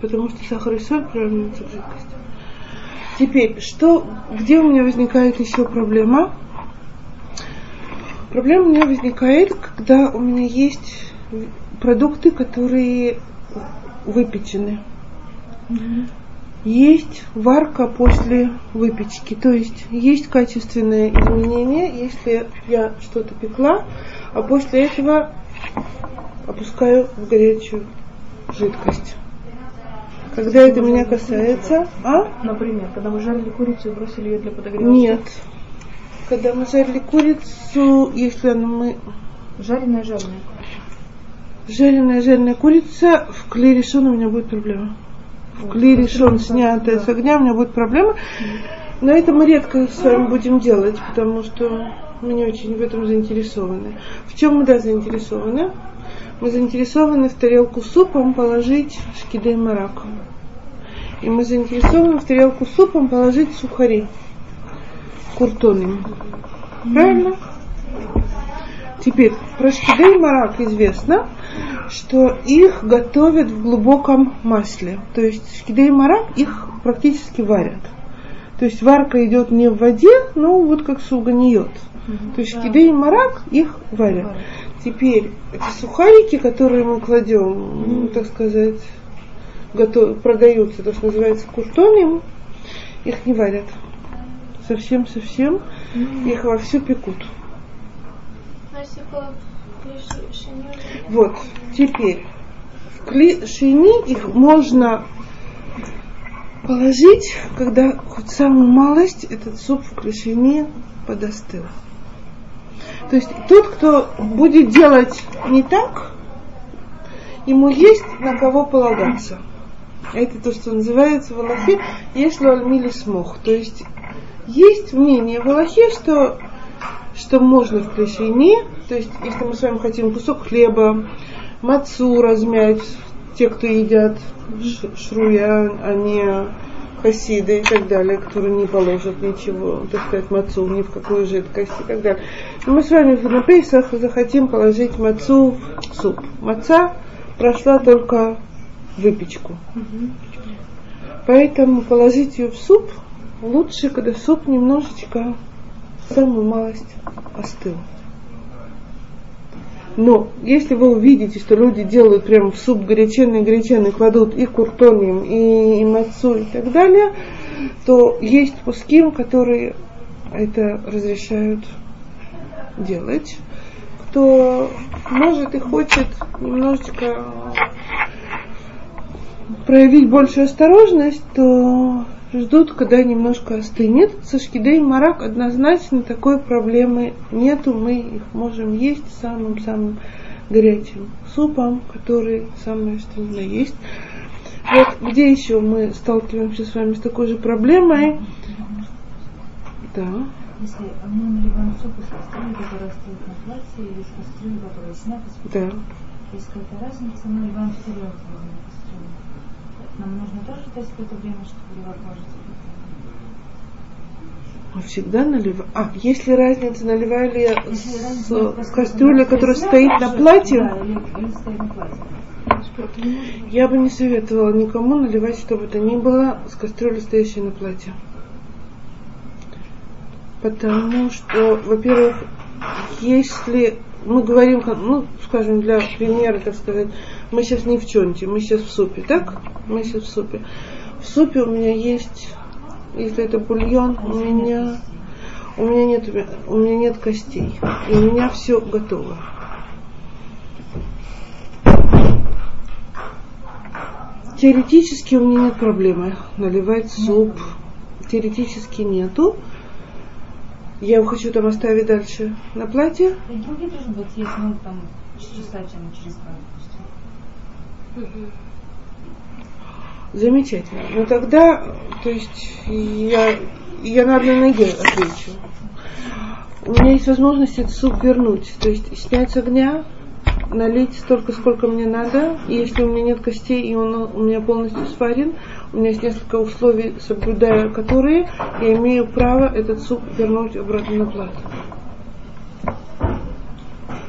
Потому что сахар и соль приравниваются к жидкости. Теперь, что, где у меня возникает еще проблема? Проблема у меня возникает, когда у меня есть продукты, которые выпечены. Есть варка после выпечки, то есть есть качественное изменение, если я что-то пекла, а после этого опускаю в горячую жидкость. Когда это меня касается, а? Например, когда мы жарили курицу и бросили ее для подогрева. Нет. Когда мы жарили курицу, если она мы Жареная, жареная. жареная, жареная курица, в клей решен у меня будет проблема. В клей решен, снятая с огня, у меня будет проблема. Но это мы редко с вами будем делать, потому что мы не очень в этом заинтересованы. В чем мы, да, заинтересованы? Мы заинтересованы в тарелку супом положить шкидей марак. И мы заинтересованы в тарелку супом положить сухари куртонными. Правильно? Теперь, про шкидей марак известно, что их готовят в глубоком масле. То есть шкидей марак их практически варят. То есть варка идет не в воде, но вот как суганиет. То есть шкидей марак их варят. Теперь эти сухарики, которые мы кладем, ну, так сказать, готов, продаются, то, что называется куртонием, их не варят. Совсем-совсем их вовсю пекут. Вот, теперь в клешини их можно положить, когда хоть самую малость этот суп в клешини подостыл. То есть тот, кто будет делать не так, ему есть на кого полагаться. Это то, что называется в Аллахе «Ешло альмили смог». То есть есть мнение в Аллахе, что, что можно в клешине, то есть если мы с вами хотим кусок хлеба, мацу размять, те, кто едят шруя, а не хасиды и так далее, которые не положат ничего, так сказать, мацу ни в какую жидкость и так далее. Но мы с вами на Пейсах захотим положить мацу в суп. Маца прошла только выпечку. Поэтому положить ее в суп лучше, когда суп немножечко, самую малость остыл. Но если вы увидите, что люди делают прям в суп горяченный, горяченный, кладут и куртонием, и, и мацу, и так далее, то есть пуским, которые это разрешают делать. Кто может и хочет немножечко проявить большую осторожность, то ждут, когда немножко остынет. Со шкидей марак однозначно такой проблемы нету. Мы их можем есть самым-самым горячим супом, который самое что ни на есть. Вот где еще мы сталкиваемся с вами с такой же проблемой? Да. Если мы наливаем суп из кастрюли, которая стоит на платье, или из кастрюли, которая снята с Да. Есть какая-то разница, мы наливаем в кастрюлю. Нам нужно тоже ждать какое-то время, чтобы его отложить. Мы всегда наливаем. А, если разница, наливаю ли я с поскольку кастрюли, которая стоит на платье, Да, или, или стоит на платье. я бы не советовала никому наливать, что бы то ни было, с кастрюли, стоящей на платье. Потому что, во-первых, если мы говорим, ну, скажем, для примера, так сказать, мы сейчас не в чонте, мы сейчас в супе, так? Мы сейчас в супе. В супе у меня есть, если это бульон, у меня, у меня нет, у меня нет костей, и у меня все готово. Теоретически у меня нет проблемы наливать суп. Теоретически нету. Я его хочу там оставить дальше на платье. И другие тоже будут есть, ну, там, часа, чем через допустим. Замечательно. Ну тогда, то есть я, я на одной ноге отвечу. У меня есть возможность этот суп вернуть. То есть снять с огня, налить столько, сколько мне надо. И если у меня нет костей, и он у меня полностью сварен, у меня есть несколько условий, соблюдая которые, я имею право этот суп вернуть обратно на платье.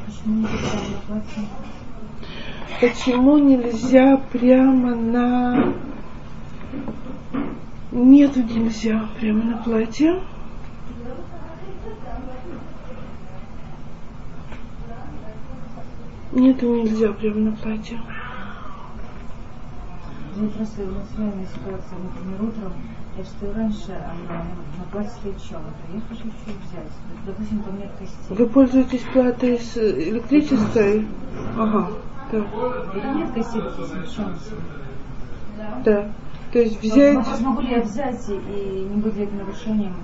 Почему не на платье? Почему нельзя прямо на... Нету нельзя прямо на платье. Нету нельзя прямо на платье. Ну, просто у нас реальная ситуация, например, утром я встаю раньше, а на, платье стоит челка. Я хочу чуть взять. Допустим, там нет костей. Вы пользуетесь платой с электрической? Ага, да. Нет да. То есть взять... Смогу ли я взять и, не будет ли это нарушением?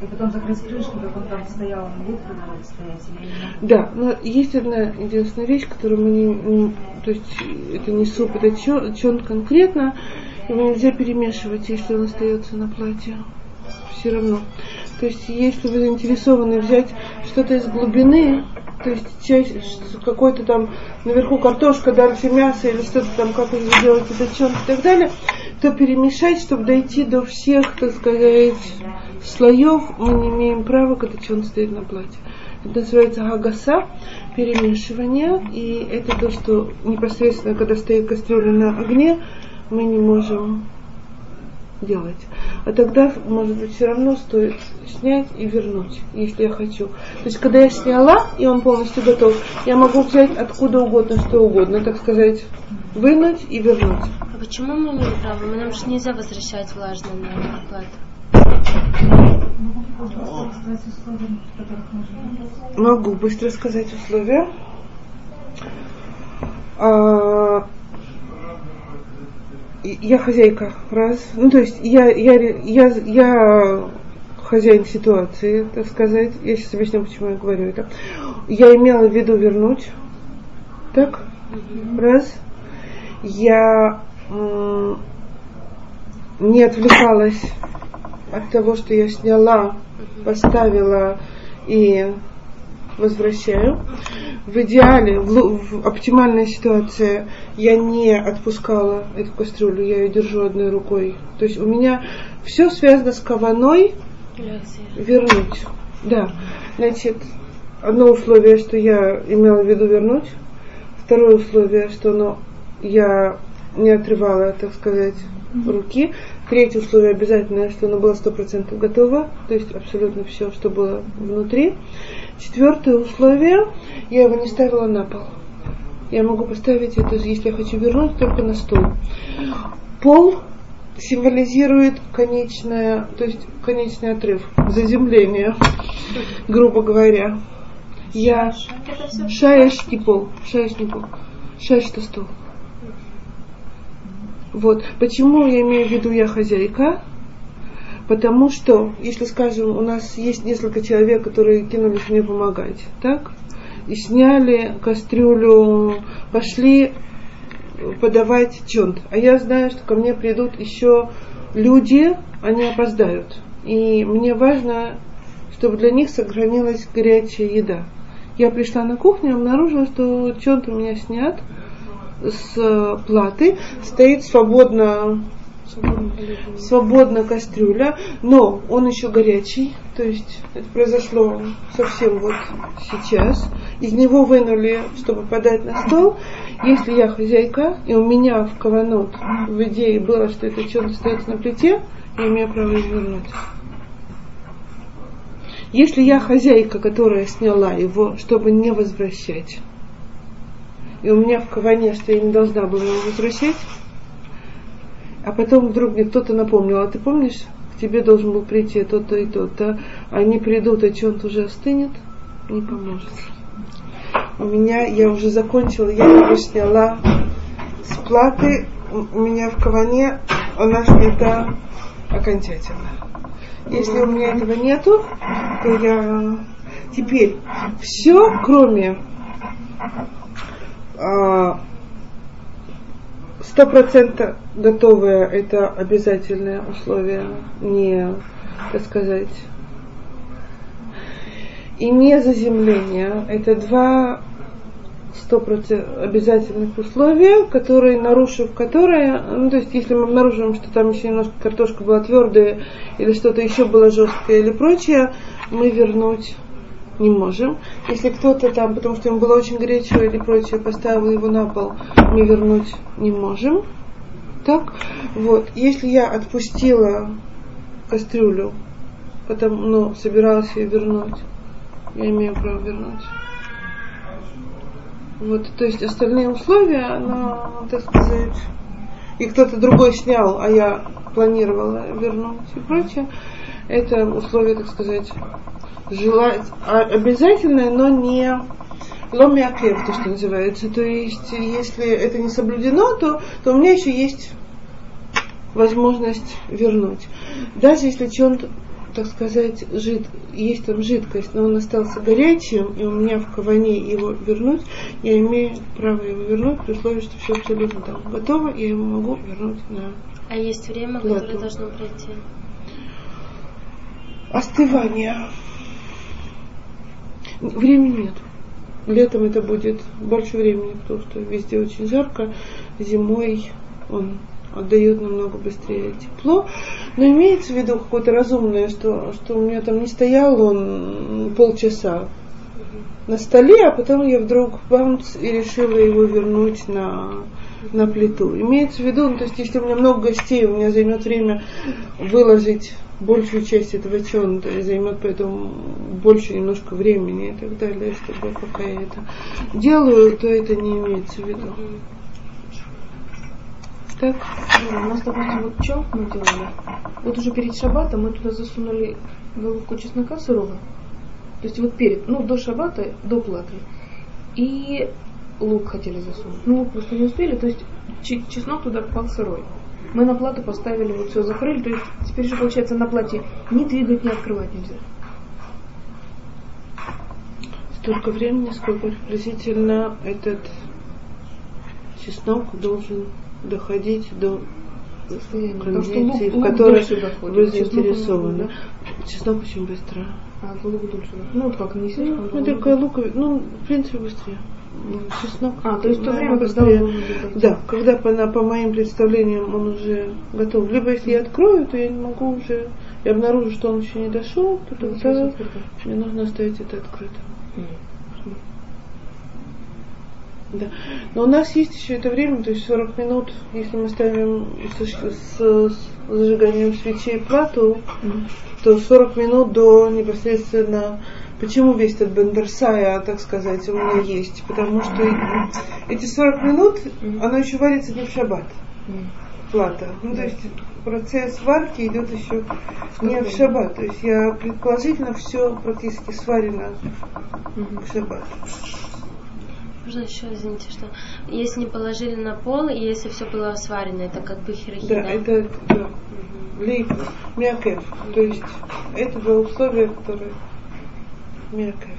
И потом закрыть крышку, как он там стоял, он будет продолжать стоять или я не могу? Да, но есть одна единственная вещь, которую мы не, не- то есть это не суп, это чон конкретно, его нельзя перемешивать, если он остается на платье. Все равно. То есть, если вы заинтересованы взять что-то из глубины, то есть ш- какой-то там наверху картошка, дальше мясо или что-то там, как делаете это чон и так далее, то перемешать, чтобы дойти до всех, так сказать, слоев, мы не имеем права, когда чон стоит на платье. Это называется гагаса, перемешивание, и это то, что непосредственно, когда стоит кастрюля на огне, мы не можем делать. А тогда, может быть, все равно стоит снять и вернуть, если я хочу. То есть, когда я сняла, и он полностью готов, я могу взять откуда угодно, что угодно, так сказать, вынуть и вернуть. А почему мы имеем право? Мы нам же нельзя возвращать влажное на оплату. Могу быстро сказать условия. А, я хозяйка, раз. Ну, то есть я, я, я, я хозяин ситуации, так сказать. Я сейчас объясню, почему я говорю это. Я имела в виду вернуть. Так? Раз. Я м, не отвлекалась от того, что я сняла, поставила и возвращаю. В идеале, в, в оптимальной ситуации я не отпускала эту кастрюлю, я ее держу одной рукой. То есть у меня все связано с каваной вернуть. Да. Значит, одно условие, что я имела в виду вернуть. Второе условие, что оно, я не отрывала, так сказать, руки. Третье условие обязательное, что оно было 100% готово, то есть абсолютно все, что было внутри. Четвертое условие, я его не ставила на пол. Я могу поставить это, если я хочу вернуть, только на стол. Пол символизирует конечное, то есть конечный отрыв, заземление, грубо говоря. Я шаешный пол, шаешный пол, шаешь это стол. Вот. Почему я имею в виду я хозяйка? Потому что, если, скажем, у нас есть несколько человек, которые кинулись мне помогать, так? И сняли кастрюлю, пошли подавать чонт. А я знаю, что ко мне придут еще люди, они опоздают. И мне важно, чтобы для них сохранилась горячая еда. Я пришла на кухню обнаружила, что чонт у меня снят с платы, стоит свободно свободно кастрюля, но он еще горячий, то есть это произошло совсем вот сейчас. Из него вынули, чтобы подать на стол. Если я хозяйка, и у меня в каванот в идее было, что это что-то стоит на плите, я имею право его вернуть. Если я хозяйка, которая сняла его, чтобы не возвращать, и у меня в каване, что я не должна была его возвращать, а потом вдруг мне кто-то напомнил, а ты помнишь, к тебе должен был прийти тот-то и тот-то, они придут, а он уже остынет, не поможет. У меня, я уже закончила, я его сняла с платы, у меня в каване она снята окончательно. Если у меня этого нету, то я теперь все, кроме сто процентов готовое это обязательное условие, не, так сказать, и не заземление. Это два сто процентов обязательных условия, которые, нарушив которые, ну, то есть, если мы обнаружим, что там еще немножко картошка была твердая, или что-то еще было жесткое или прочее, мы вернуть не можем. Если кто-то там, потому что ему было очень горячо или прочее, поставил его на пол, мы вернуть не можем. Так? Вот. Если я отпустила кастрюлю, потом, ну, собиралась ее вернуть, я имею право вернуть. Вот, то есть остальные условия, она, так сказать, и кто-то другой снял, а я планировала вернуть и прочее, это условие, так сказать, желать, а, обязательное, но не ломиакев, то, что называется. То есть, если это не соблюдено, то, то у меня еще есть возможность вернуть. Даже если чем так сказать, жид, есть там жидкость, но он остался горячим, и у меня в каване его вернуть, я имею право его вернуть при условии, что все абсолютно там готово, я его могу вернуть на А есть время, плату. которое должно пройти? Остывание. Времени нет. Летом это будет больше времени, потому что везде очень жарко. Зимой он отдает намного быстрее тепло. Но имеется в виду какое-то разумное, что, что у меня там не стоял он полчаса на столе, а потом я вдруг бамц и решила его вернуть на, на плиту. Имеется в виду, ну, то есть если у меня много гостей, у меня займет время выложить большую часть этого чонта и займет поэтому больше немножко времени и так далее, чтобы пока я это делаю, то это не имеется в виду. Так. Ну, у нас, допустим, вот что мы делали? Вот уже перед шабатом мы туда засунули головку чеснока сырого. То есть вот перед, ну, до шабата, до платы. И лук хотели засунуть. Ну, лук просто не успели, то есть чеснок туда попал сырой. Мы на плату поставили, вот все закрыли, то есть теперь же получается на плате ни двигать, ни открывать нельзя. Столько времени, сколько приблизительно этот чеснок должен доходить до кондиции, в которой вы заинтересованы. Чеснок очень быстро. А лук дольше. Ну, вот как, не слишком. Ну, только лук, ну, в принципе, быстрее. Чеснок. А, то есть то время, когда он Да, когда по, на, по моим представлениям он уже готов. Либо если я открою, то я не могу уже, я обнаружу, что он еще не дошел, то тогда мне нужно оставить это открытым. Да. Но у нас есть еще это время, то есть 40 минут, если мы ставим с, с, с зажиганием свечей плату, mm. то 40 минут до непосредственно Почему весь этот бендерсая, так сказать, у меня есть? Потому что эти 40 минут, оно еще варится не в шаббат. Плата. Ну, то есть процесс варки идет еще не в шаббат. То есть я предположительно все практически сварено в шаббат. Можно еще, извините, что если не положили на пол, и если все было сварено, это как бы хирохи, Да, это да, лейб, мякев. То есть это было условие, которое мякев.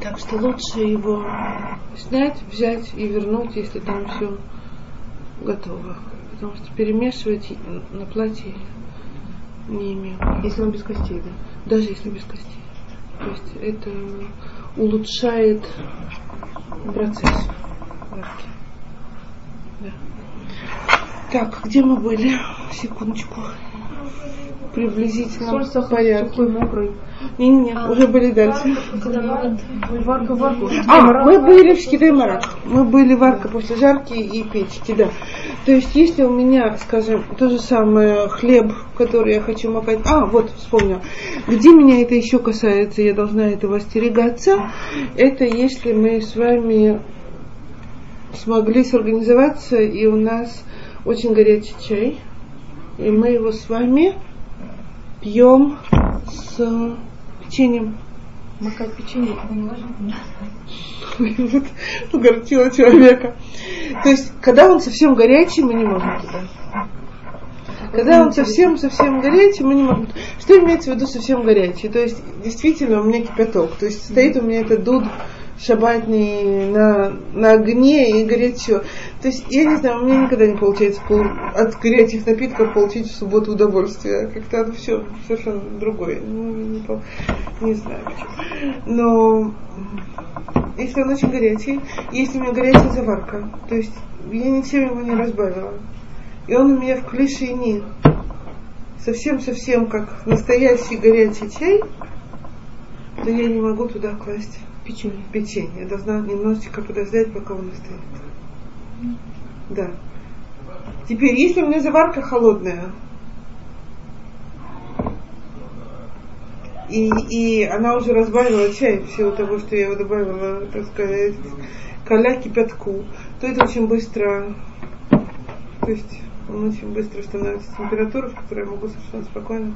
Так что лучше его снять, взять и вернуть, если там все готово. Потому что перемешивать на платье не имею. Если он без костей, да? Даже если без костей. То есть это улучшает процесс варки. Да. Так, где мы были? Секундочку. Приблизительно Соль, сахар, порядке. сухой, мокрый. Не-не-не, уже были дальше. Варка, варку. А, мы были в Шкидаймарак. Мы были варка после жарки и печки, да. То есть, если у меня, скажем, то же самое хлеб, который я хочу макать. А, вот, вспомнил. Где меня это еще касается, я должна этого остерегаться. Это если мы с вами смогли сорганизоваться, и у нас очень горячий чай. И мы его с вами пьем с печеньем. Макать печенье. Вот огорчила человека. То есть, когда он совсем горячий, мы не можем туда. Когда он совсем-совсем горячий, мы не можем. Что имеется в виду совсем горячий? То есть, действительно, у меня кипяток. То есть, стоит у меня этот дуд шабатный на, на огне и горячо. То есть, я не знаю, у меня никогда не получается пол- от горячих напитков получить в субботу удовольствие. Как-то все совершенно другое. Ну, не, пол- не знаю почему. Но если он очень горячий, если у меня горячая заварка, то есть я ничем его не разбавила. И он у меня в клишине совсем-совсем как настоящий горячий чай, то я не могу туда класть Печенье. печенье. Я должна немножечко подождать, пока он остынет. Да. Теперь, если у меня заварка холодная, и, и она уже разбавила чай в силу того, что я его добавила, так сказать, коля кипятку, то это очень быстро, то есть он очень быстро становится температура, в которой я могу совершенно спокойно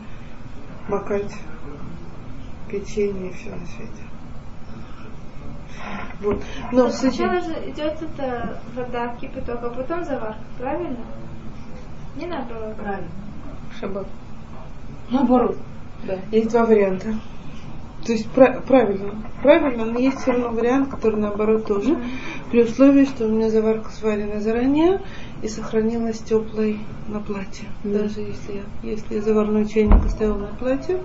макать печенье и все на свете. Вот. Но этим- Сначала же идет эта вода, кипяток, а потом заварка, правильно? Не наоборот. Правильно. Шаббат. Наоборот. Да. Есть два варианта. То есть пра- правильно, правильно, но есть все равно вариант, который наоборот тоже, при условии, что у меня заварка сварена заранее и сохранилась теплой на платье. Даже если я, если я заварной чайник оставила на платье,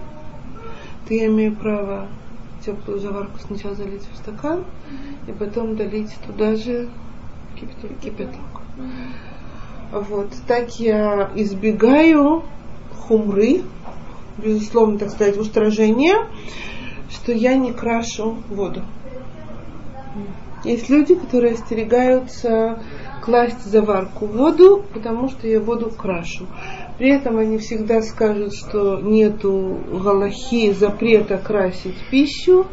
то я имею право теплую заварку сначала залить в стакан и потом долить туда же кипяток. кипяток. Вот. Так я избегаю хумры, безусловно, так сказать, устражения, что я не крашу воду. Есть люди, которые остерегаются класть заварку в воду, потому что я воду крашу. При этом они всегда скажут, что нету галахи запрета красить пищу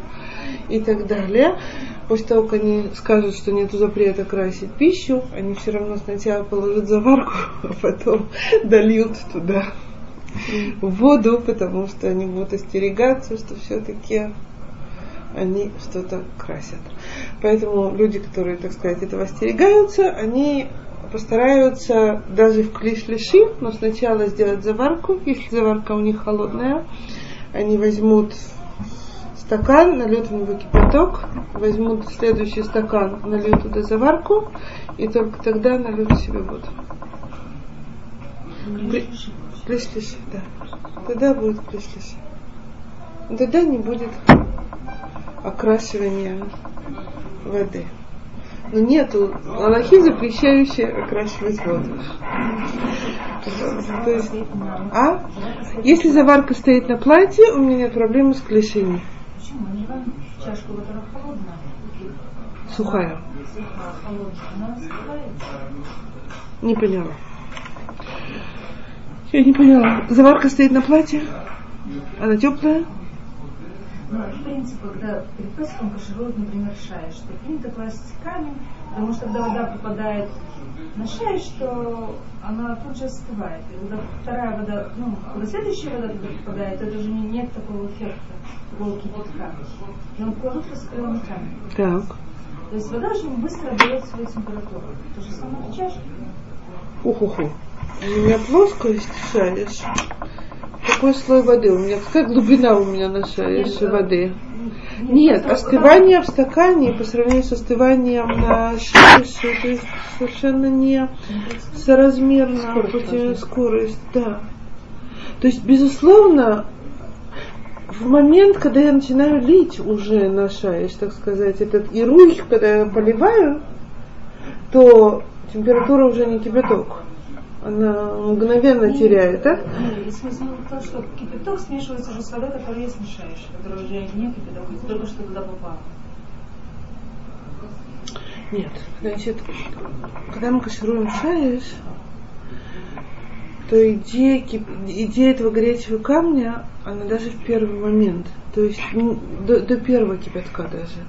и так далее. После того, как они скажут, что нету запрета красить пищу, они все равно сначала положат заварку, а потом дольют туда воду, потому что они будут остерегаться, что все-таки они что-то красят. Поэтому люди, которые, так сказать, этого остерегаются, они постараются даже в клиш-лиши, но сначала сделать заварку, если заварка у них холодная, они возьмут стакан, нальют в него кипяток, возьмут следующий стакан, нальют туда заварку, и только тогда нальют себе воду. Клиш-лиши, да. Тогда будет клиш-лиши. Тогда не будет окрашивания воды. Но нету аллахи, запрещающие окрашивать воду. То есть, а? Если заварка стоит на платье, у меня нет проблемы с холодная, Сухая. Не поняла. Я не поняла. Заварка стоит на платье? Она теплая? Ну, в принципе, когда перед Песхом кашируют, например, шай, что принято класть камень, Потому что когда вода попадает на шею, что она тут же остывает. И когда вторая вода, ну, когда следующая вода туда попадает, это уже не- нет такого эффекта, такого кипятка. И он кладут раскаленный камень. Так. То есть вода очень быстро дает свою температуру. То же самое в чашке. Уху-ху. У меня плоскость шаришь. Какой слой воды? У меня какая глубина у меня на шаришь воды? Нет, остывание в стакане по сравнению с остыванием на шарише, это есть совершенно не соразмерно Скорость скорость, да. То есть, безусловно, в момент, когда я начинаю лить уже на шаиш, так сказать, этот ируй, когда я поливаю, то температура уже не кипяток. Она мгновенно теряет, да? Ну, и смысл в том, что кипяток смешивается уже с водой, которая есть мешаешь, которая уже не кипяток, а только что туда попала. Нет, значит, когда мы кашируем шаиш, то идея, кип- идея этого горячего камня, она даже в первый момент, то есть до, до первого кипятка даже.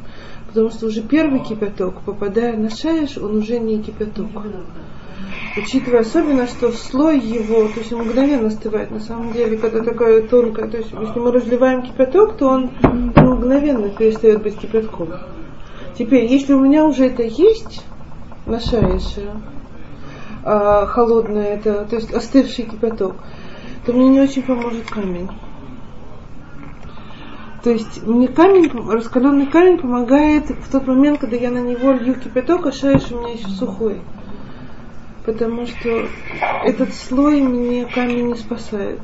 Потому что уже первый кипяток, попадая на шаиш, он уже не кипяток. Учитывая особенно, что слой его, то есть он мгновенно остывает. На самом деле, когда такая тонкая, то есть если мы разливаем кипяток, то он мгновенно перестает быть кипятком. Теперь, если у меня уже это есть на шаише, а, холодное это, то есть остывший кипяток, то мне не очень поможет камень. То есть мне камень, раскаленный камень помогает в тот момент, когда я на него лью кипяток, а шаиш у меня еще сухой. Потому что этот слой мне камень не спасает.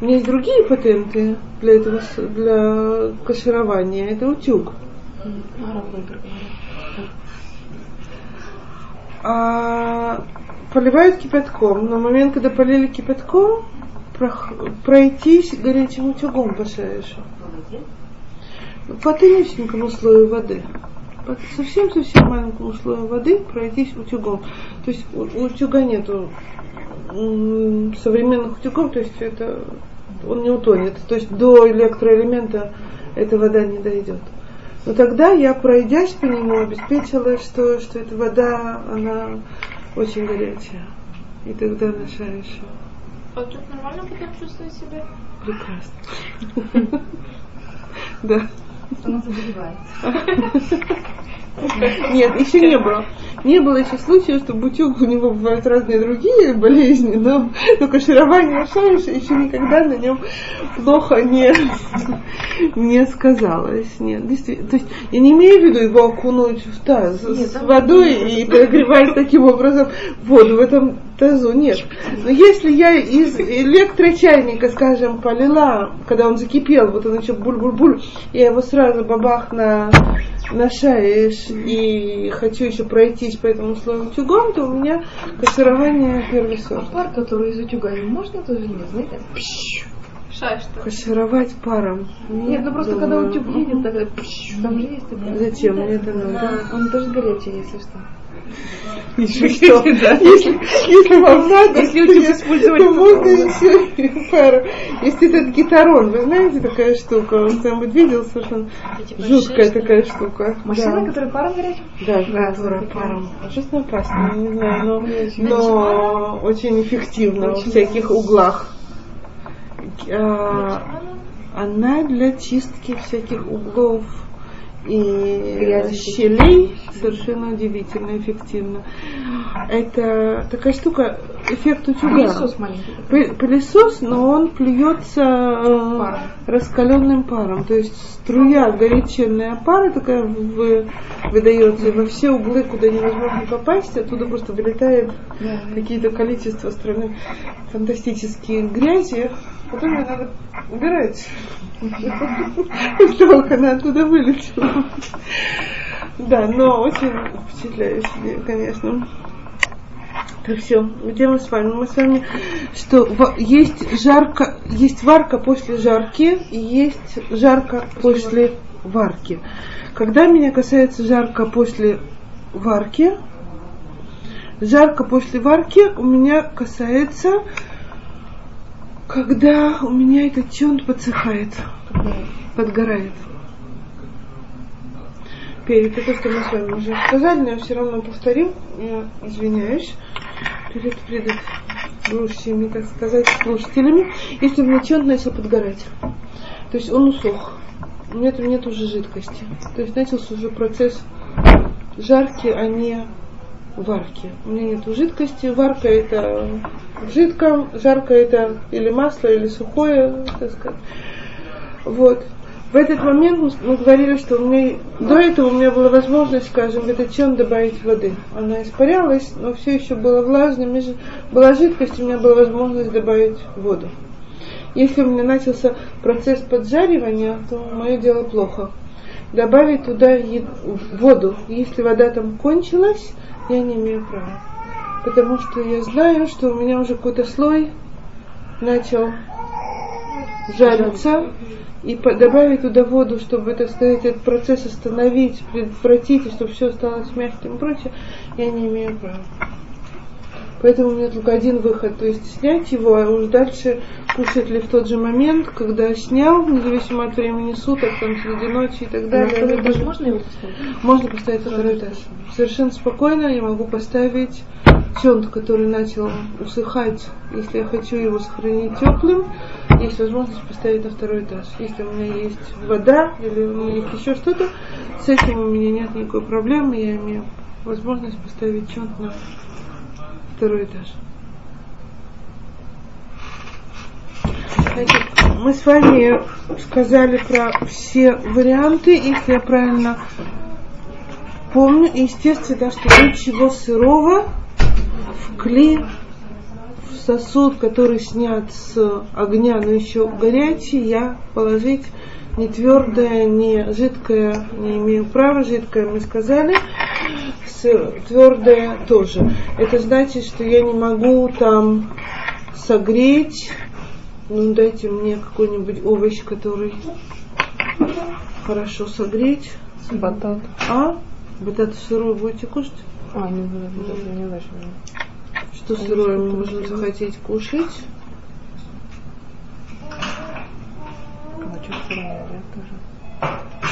У меня есть другие патенты для этого, для каширования. Это утюг. А, поливают кипятком. На момент, когда полили кипятком, пройтись горячим утюгом по шаишу. По тонюсенькому слою воды. Совсем-совсем маленькому слою воды пройтись утюгом. То есть у, у утюга нету современных утюгов, то есть это он не утонет. То есть до электроэлемента эта вода не дойдет. Но тогда я, пройдясь по нему, обеспечила, что, что эта вода, она очень горячая. И тогда нашаешь. А тут нормально потом чувствовать себя? Прекрасно. Да. Она заболевает. Нет, еще не было. Не было еще случая, что бутюк у него бывают разные другие болезни, но, но каширование шаиша еще никогда на нем плохо не, не сказалось. Нет, действительно. То есть я не имею в виду его окунуть в таз Нет, с водой и прогревать таким образом воду в этом тазу. Нет. Но если я из электрочайника, скажем, полила, когда он закипел, вот он еще буль-буль-буль, я его сразу бабах на на шаиш и хочу еще пройтись по этому слою утюгом, то у меня кассирование первый сорт. Пар, который из утюга, можно тоже не знаете? Шай что? Кассировать паром. Нет, ну просто когда думаю. утюг едет, тогда пш, там же есть. Зачем мне это надо? Он тоже горячий, если что. Если что, если, если вам надо, Если я- использовать, то можно еще пару. Есть этот гитарон, вы знаете, такая штука, он кто-нибудь видел совершенно жуткая такая штука. Машина, которая паром горячим? Да, которая паром. Ужасно опасно, не знаю, но, Очень. но очень эффективно во всяких углах. А, Она для чистки всяких углов и щелей совершенно удивительно эффективно. Это такая штука, эффект утюга. Пылесос маленький. Пылесос, но он плюется э, Паром. раскаленным паром. То есть струя горяченная пара такая вы- выдается и во все углы, куда невозможно попасть, оттуда просто вылетает Да. какие-то количество страны фантастические грязи, которые надо убирать. После того, как она оттуда вылетела. Да, но очень впечатляющие, конечно. Так все, где мы с вами? Мы с вами, что есть жарко, есть варка после жарки и есть жарко после варки. Когда меня касается жарко после варки, жарко после варки у меня касается, когда у меня этот чон подсыхает, подгорает. Теперь, это то, что мы с вами уже сказали, но я все равно повторю, я извиняюсь перед, перед слушающими, так сказать, слушателями, если вначале начал подгорать. То есть он усох. Нет, нет уже жидкости. То есть начался уже процесс жарки, а не варки. У меня нет жидкости. Варка это в жидком, жарка это или масло, или сухое, так сказать. Вот. В этот момент мы говорили, что у меня, до этого у меня была возможность, скажем, в этот чем добавить воды. Она испарялась, но все еще было влажным, была жидкость, у меня была возможность добавить воду. Если у меня начался процесс поджаривания, то мое дело плохо. Добавить туда воду, если вода там кончилась, я не имею права. Потому что я знаю, что у меня уже какой-то слой начал жариться, и добавить туда воду, чтобы, так сказать, этот процесс остановить, предотвратить, и чтобы все осталось мягким и прочее, я не имею права. Поэтому у меня только один выход, то есть снять его, а уж дальше кушать ли в тот же момент, когда снял, независимо от времени суток, там, среди ночи и так далее. На этаж можно его поставить? Можно поставить второй этаж. Совершенно спокойно я могу поставить тент, который начал усыхать, если я хочу его сохранить теплым, есть возможность поставить на второй этаж. Если у меня есть вода или у меня есть еще что-то, с этим у меня нет никакой проблемы, я имею возможность поставить тент на второй этаж. Значит, мы с вами сказали про все варианты, если я правильно помню. Естественно, что ничего сырого в кли, в сосуд, который снят с огня, но еще горячий, я положить не твердое, не жидкое, не имею права, жидкое мы сказали твердое тоже. Это значит, что я не могу там согреть. Ну, дайте мне какой-нибудь овощ, который хорошо согреть. Батат. А? Батат сырой будете кушать? А, не, не, не, не, Что сырое можно захотеть кушать? А что сырое, да, тоже?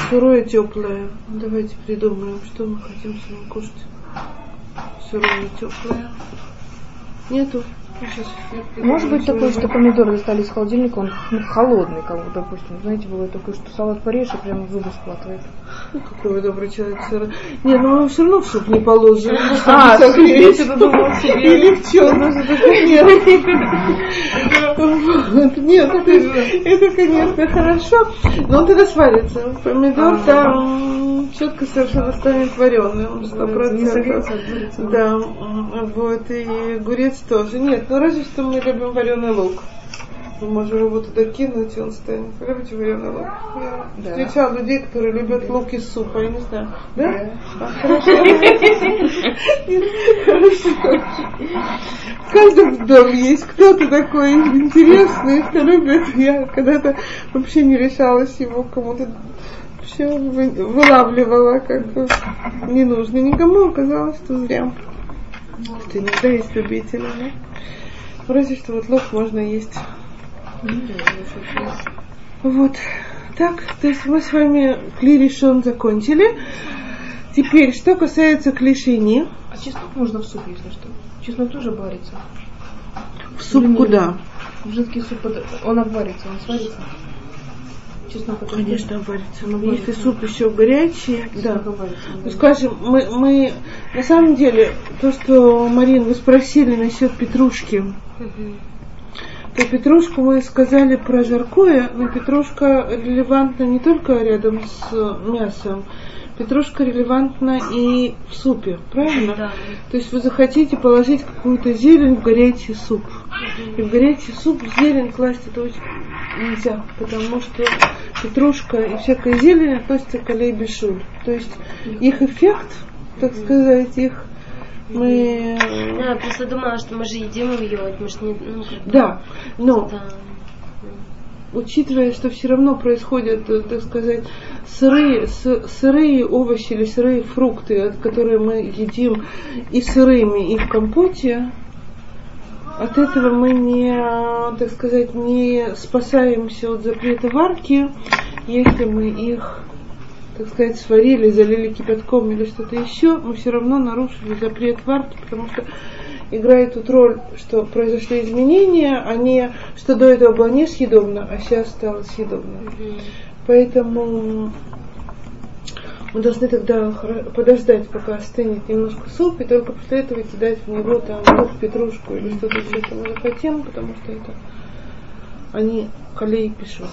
Сырое, теплое. Давайте придумаем, что мы хотим с вами кушать. Сырое, теплое. Нету. Может быть такое, что помидоры достали из холодильника, он ну, холодный, как бы, допустим. Знаете, бывает такое, что салат порежешь и прямо зубы схватывает. Ну, какой вы добрый человек. Сыр. Не, ну мы все равно в суп не положим. А, согреть. Или в чем? Нет, нет, это, конечно, хорошо. Но он тогда сварится. Помидор там четко совершенно станет вареным. Сто процентов. Да, вот, и огурец тоже. Нет, ну разве что мы любим вареный лук. Мы можем его туда кинуть, и он станет. Любите вареный лук? Я да. встречала людей, которые любят лук из супа, я не знаю. Да? да. А, хорошо. В каждом доме есть кто-то такой интересный, кто любит. Я когда-то вообще не решалась его кому-то все вылавливала, как бы не нужно никому, оказалось, что зря. Что иногда есть любители, да? Разве что вот лук можно есть. Вот. Так, то есть мы с вами кли решен закончили. Теперь, что касается клишини. А чеснок можно в суп, если что. Чеснок тоже варится. В суп куда? В жидкий суп он обварится, он сварится. Чеснок это Конечно, обварится. Но если суп еще горячий, да. Ну, скажем, мы, мы на самом деле, то, что, Марин, вы спросили насчет петрушки. Про петрушку мы сказали про жаркое, но петрушка релевантна не только рядом с мясом, петрушка релевантна и в супе, правильно? Да. То есть вы захотите положить какую-то зелень в горячий суп. И в горячий суп зелень класть это очень нельзя, потому что петрушка и всякая зелень относятся к алей бешуль. То есть их эффект, так сказать, их мы... Да, я просто думала, что мы же едим ее, мы же не... Ну, да, но... Да. Учитывая, что все равно происходят, э, так сказать, сырые, сырые овощи или сырые фрукты, которые мы едим и сырыми, и в компоте, от этого мы не, так сказать, не спасаемся от запрета варки, если мы их так сказать, сварили, залили кипятком или что-то еще, мы все равно нарушили запрет варки, потому что играет тут роль, что произошли изменения, а не что до этого было несъедобно, а сейчас стало съедобно. Поэтому мы должны тогда подождать, пока остынет немножко суп, и только после этого кидать в него там лук, петрушку или что-то еще, что мы захотим, потому что это они колей пишут.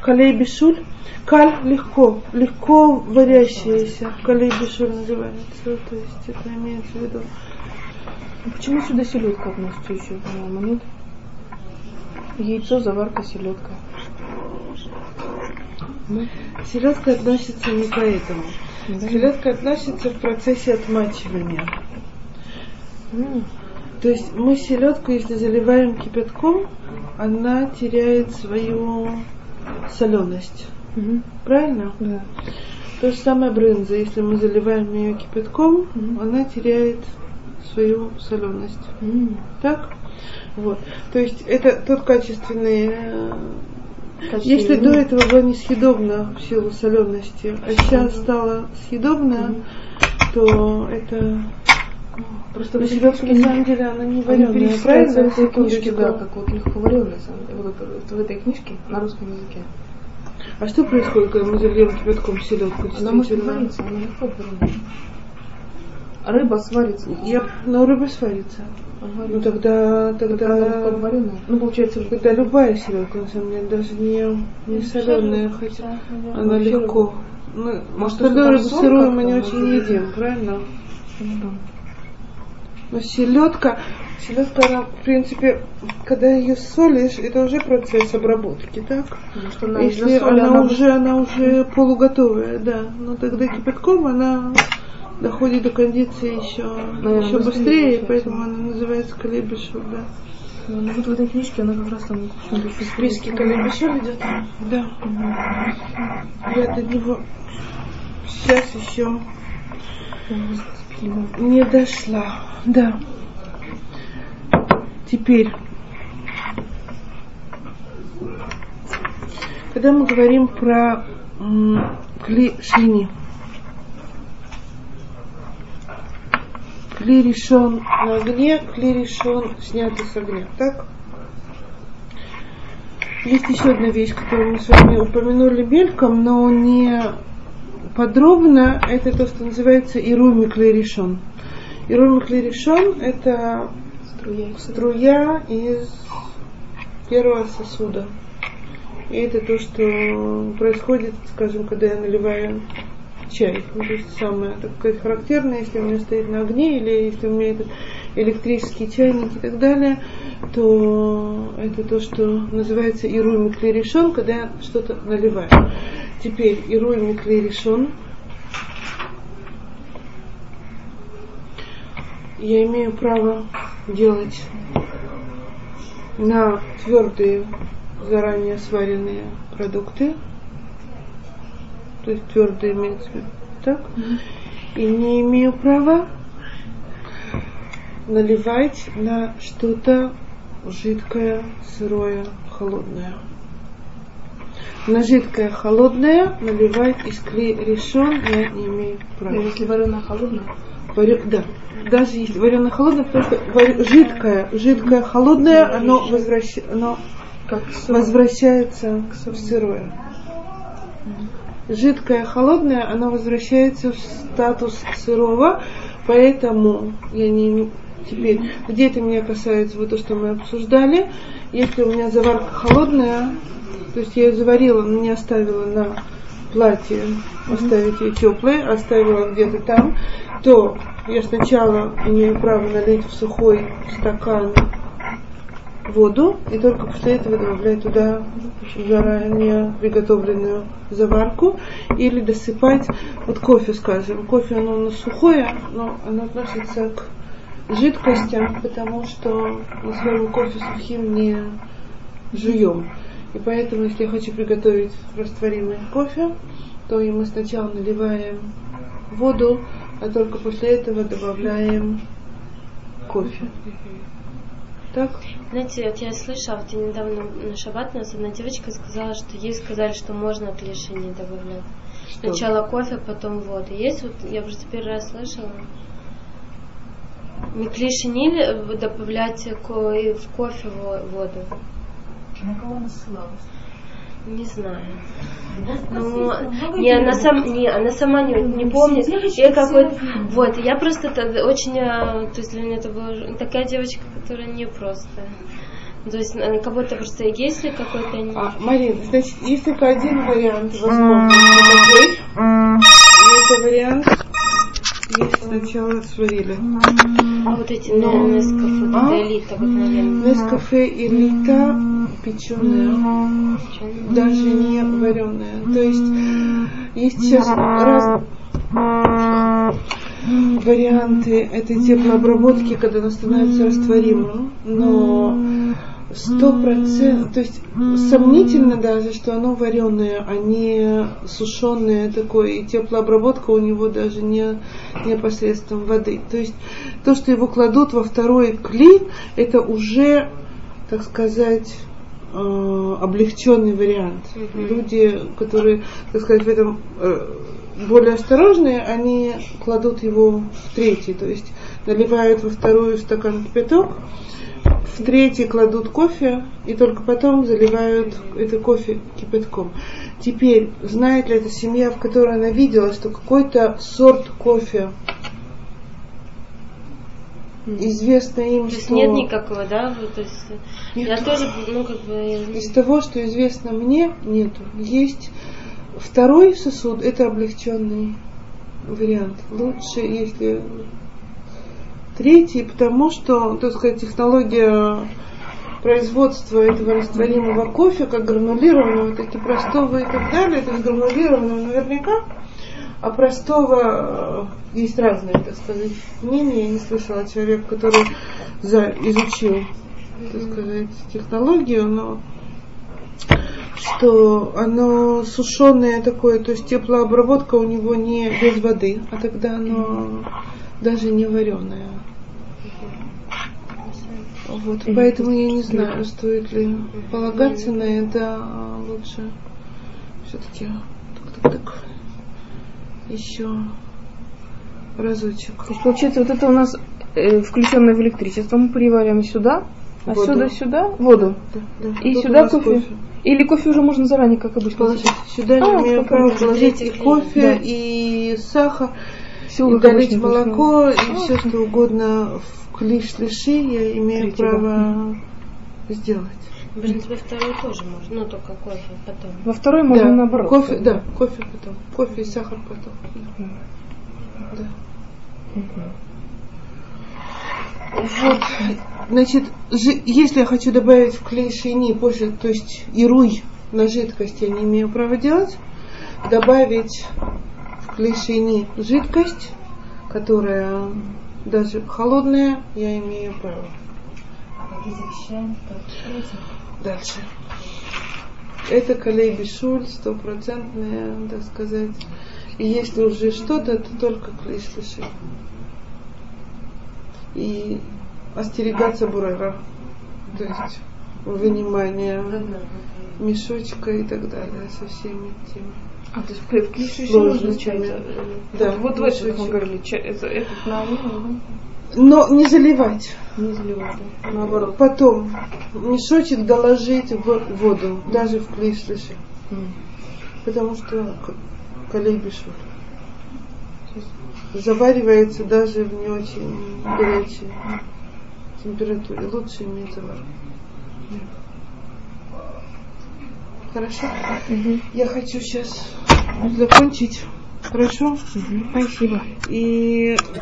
Калей бишуль. Каль легко, легко варящаяся. Калей бишуль называется. То есть это имеется в виду. А Почему сюда селедка относится еще, по-моему, нет? Яйцо, заварка, селедка. Селедка относится не поэтому. Да? Селедка относится в процессе отмачивания. М, То есть мы селедку, если заливаем кипятком, она теряет свою соленость. мгм, Правильно? Да. То же самое брынза. Если мы заливаем ее кипятком, Мгм. она теряет свою соленость. М, Так? Вот. То есть это тот качественный... Если до этого было несъедобно в силу солености, а сейчас стало съедобно, Мгм. то это... Просто Но в этой селедка на самом деле она не вареная, перечисляются в правильно? этой книжке, да, как вот легко вареные, вот, вот в этой книжке на русском языке. А что происходит, когда мы зальем кипятком селедку? Она может вариться, она легко вареная. Рыба сварится. Я, но рыба сварится. Ну тогда, Тогда тогда, вареная. Ну, получается, тогда любая селедка, на самом деле, даже не, не соленая, хотя она легко. Ну, Может, что-то рыбу сырую мы не очень едим, правильно? Ну, да. Но селедка, селедка, она, в принципе, когда ее солишь, это уже процесс обработки, так? Она Если она, она уже, она уже полуготовая, да. Но тогда кипятком она доходит до кондиции еще, Наверное, еще быстрее быстрее, поэтому она называется колебешур, да. Ну, вот в этой книжке она как раз там в Списки колебешур идет? Да. Я до него сейчас еще не дошла. Да. Теперь, когда мы говорим про м, кли шлини, кли решен на огне, кли решен снятый с огня, так? Есть еще одна вещь, которую мы с вами упомянули мельком, но не подробно. Это то, что называется ируми клеришон. Ируми клеришон – это струя. струя из первого сосуда. И это то, что происходит, скажем, когда я наливаю чай. Ну, то есть самое так сказать, характерное, если у меня стоит на огне, или если у меня это электрический чайник и так далее, то это то, что называется ируй клеришон, когда я что-то наливаю. Теперь ируй клеришон. Я имею право делать на твердые, заранее сваренные продукты. То есть твердые имеется в виду так. И не имею права наливать на что-то жидкое, сырое, холодное. На жидкое, холодное наливать из клей решен я не имею права. Ну, Если вареная холодная, Варю- да. Даже если вареное холодное, потому что варю- жидкое, жидкое, холодное, оно, возвращ... оно как возвращается в сырое. Жидкое, холодное, оно возвращается в статус сырого, поэтому я не Теперь, где это меня касается, вот то, что мы обсуждали, если у меня заварка холодная, то есть я ее заварила, но не оставила на платье, оставить ее теплой, оставила где-то там, то я сначала имею право налить в сухой стакан воду и только после этого добавлять туда заранее приготовленную заварку или досыпать вот кофе, скажем. Кофе оно у сухое, но оно относится к жидкостям, потому что мы с вами кофе сухим не жуем. И поэтому, если я хочу приготовить растворимый кофе, то и мы сначала наливаем воду, а только после этого добавляем кофе. Так? Знаете, вот я слышала, вот я недавно на шаббат нас одна девочка сказала, что ей сказали, что можно клиши не добавлять. Что? Сначала кофе, потом воду. Есть вот, я просто первый раз слышала. Миклишиниль добавлять ко- и в кофе во- воду. На кого она ссылалась? Не знаю. Ну, Ну, не, она, сам, не, она сама не, не помнит. Я равны. вот, я просто это очень, э, то есть для меня это была такая девочка, которая не просто. То есть э, как будто просто есть ли какой-то... не- А, Марин, значит, есть только один вариант возможности такой. И это вариант сначала сварили. А вот эти, наверное, Нескафе, А? элита, наверное. Нескафе элита печеная, даже не вареная. То есть есть сейчас раз варианты этой теплообработки, когда она становится растворимым, но сто процентов, то есть сомнительно даже, что оно вареное, а не сушеное такое, и теплообработка у него даже не, не посредством воды. То есть то, что его кладут во второй кли, это уже, так сказать, э, облегченный вариант. Люди, которые, так сказать, в этом э, более осторожные, они кладут его в третий, то есть наливают во вторую стакан кипяток, в третий кладут кофе и только потом заливают это кофе кипятком. Теперь, знает ли эта семья, в которой она видела, что какой-то сорт кофе известно им, То есть что нет никакого, да? вот, то есть, Нет. я тоже, ну, как бы... из того, что известно мне, нету. Есть второй сосуд, это облегченный вариант. Лучше, если третий, потому что, так сказать, технология производства этого растворимого кофе, как гранулированного, так и простого и так далее, то есть гранулированного наверняка, а простого э, есть разные, так сказать, мнения. Я не слышала человека, который за, изучил, так сказать, технологию, но что оно сушеное такое, то есть теплообработка у него не без воды, а тогда оно даже не вареное. Вот, поэтому я не знаю, стоит ли полагаться на это, а лучше все-таки так, так, так, еще разочек. То есть получается, вот это у нас э, включенное в электричество, мы перевариваем сюда, а Воду. сюда сюда воду. Да, да. И Тут сюда нас кофе. Или кофе уже можно заранее, как обычно. Положить. Сюда А, имею как право обычно. положить и кофе, Да. и сахар, Всё, и долить молоко, и А. все что угодно в клиш-лиши я имею Третий, да. право сделать. В принципе, второй тоже можно, ну, только кофе потом. Во второй можно да, наоборот. кофе, да, кофе потом. Кофе и сахар потом. Да. Вот, значит, если я хочу добавить в клей после, то есть и руй на жидкость я не имею права делать, добавить в клей жидкость, которая даже холодная, я имею право. А. Дальше. Это колей бишуль, стопроцентная, так сказать. И если уже что-то, то только клей. И остерегаться бурера. То есть вынимание мешочка и так далее со всеми теми. А, то есть в клише еще Сложностями. можно чай? э, Да, Вот в этом мы говорили, этот на Но не заливать. Не заливать, да. Наоборот. Потом мешочек доложить в воду, даже в клей шлиши. М. Потому что к- колей бишуль. Заваривается даже в не очень горячей температуре. Лучше иметь заварку. Хорошо? Мгм. Я хочу сейчас закончить. Хорошо? Спасибо. И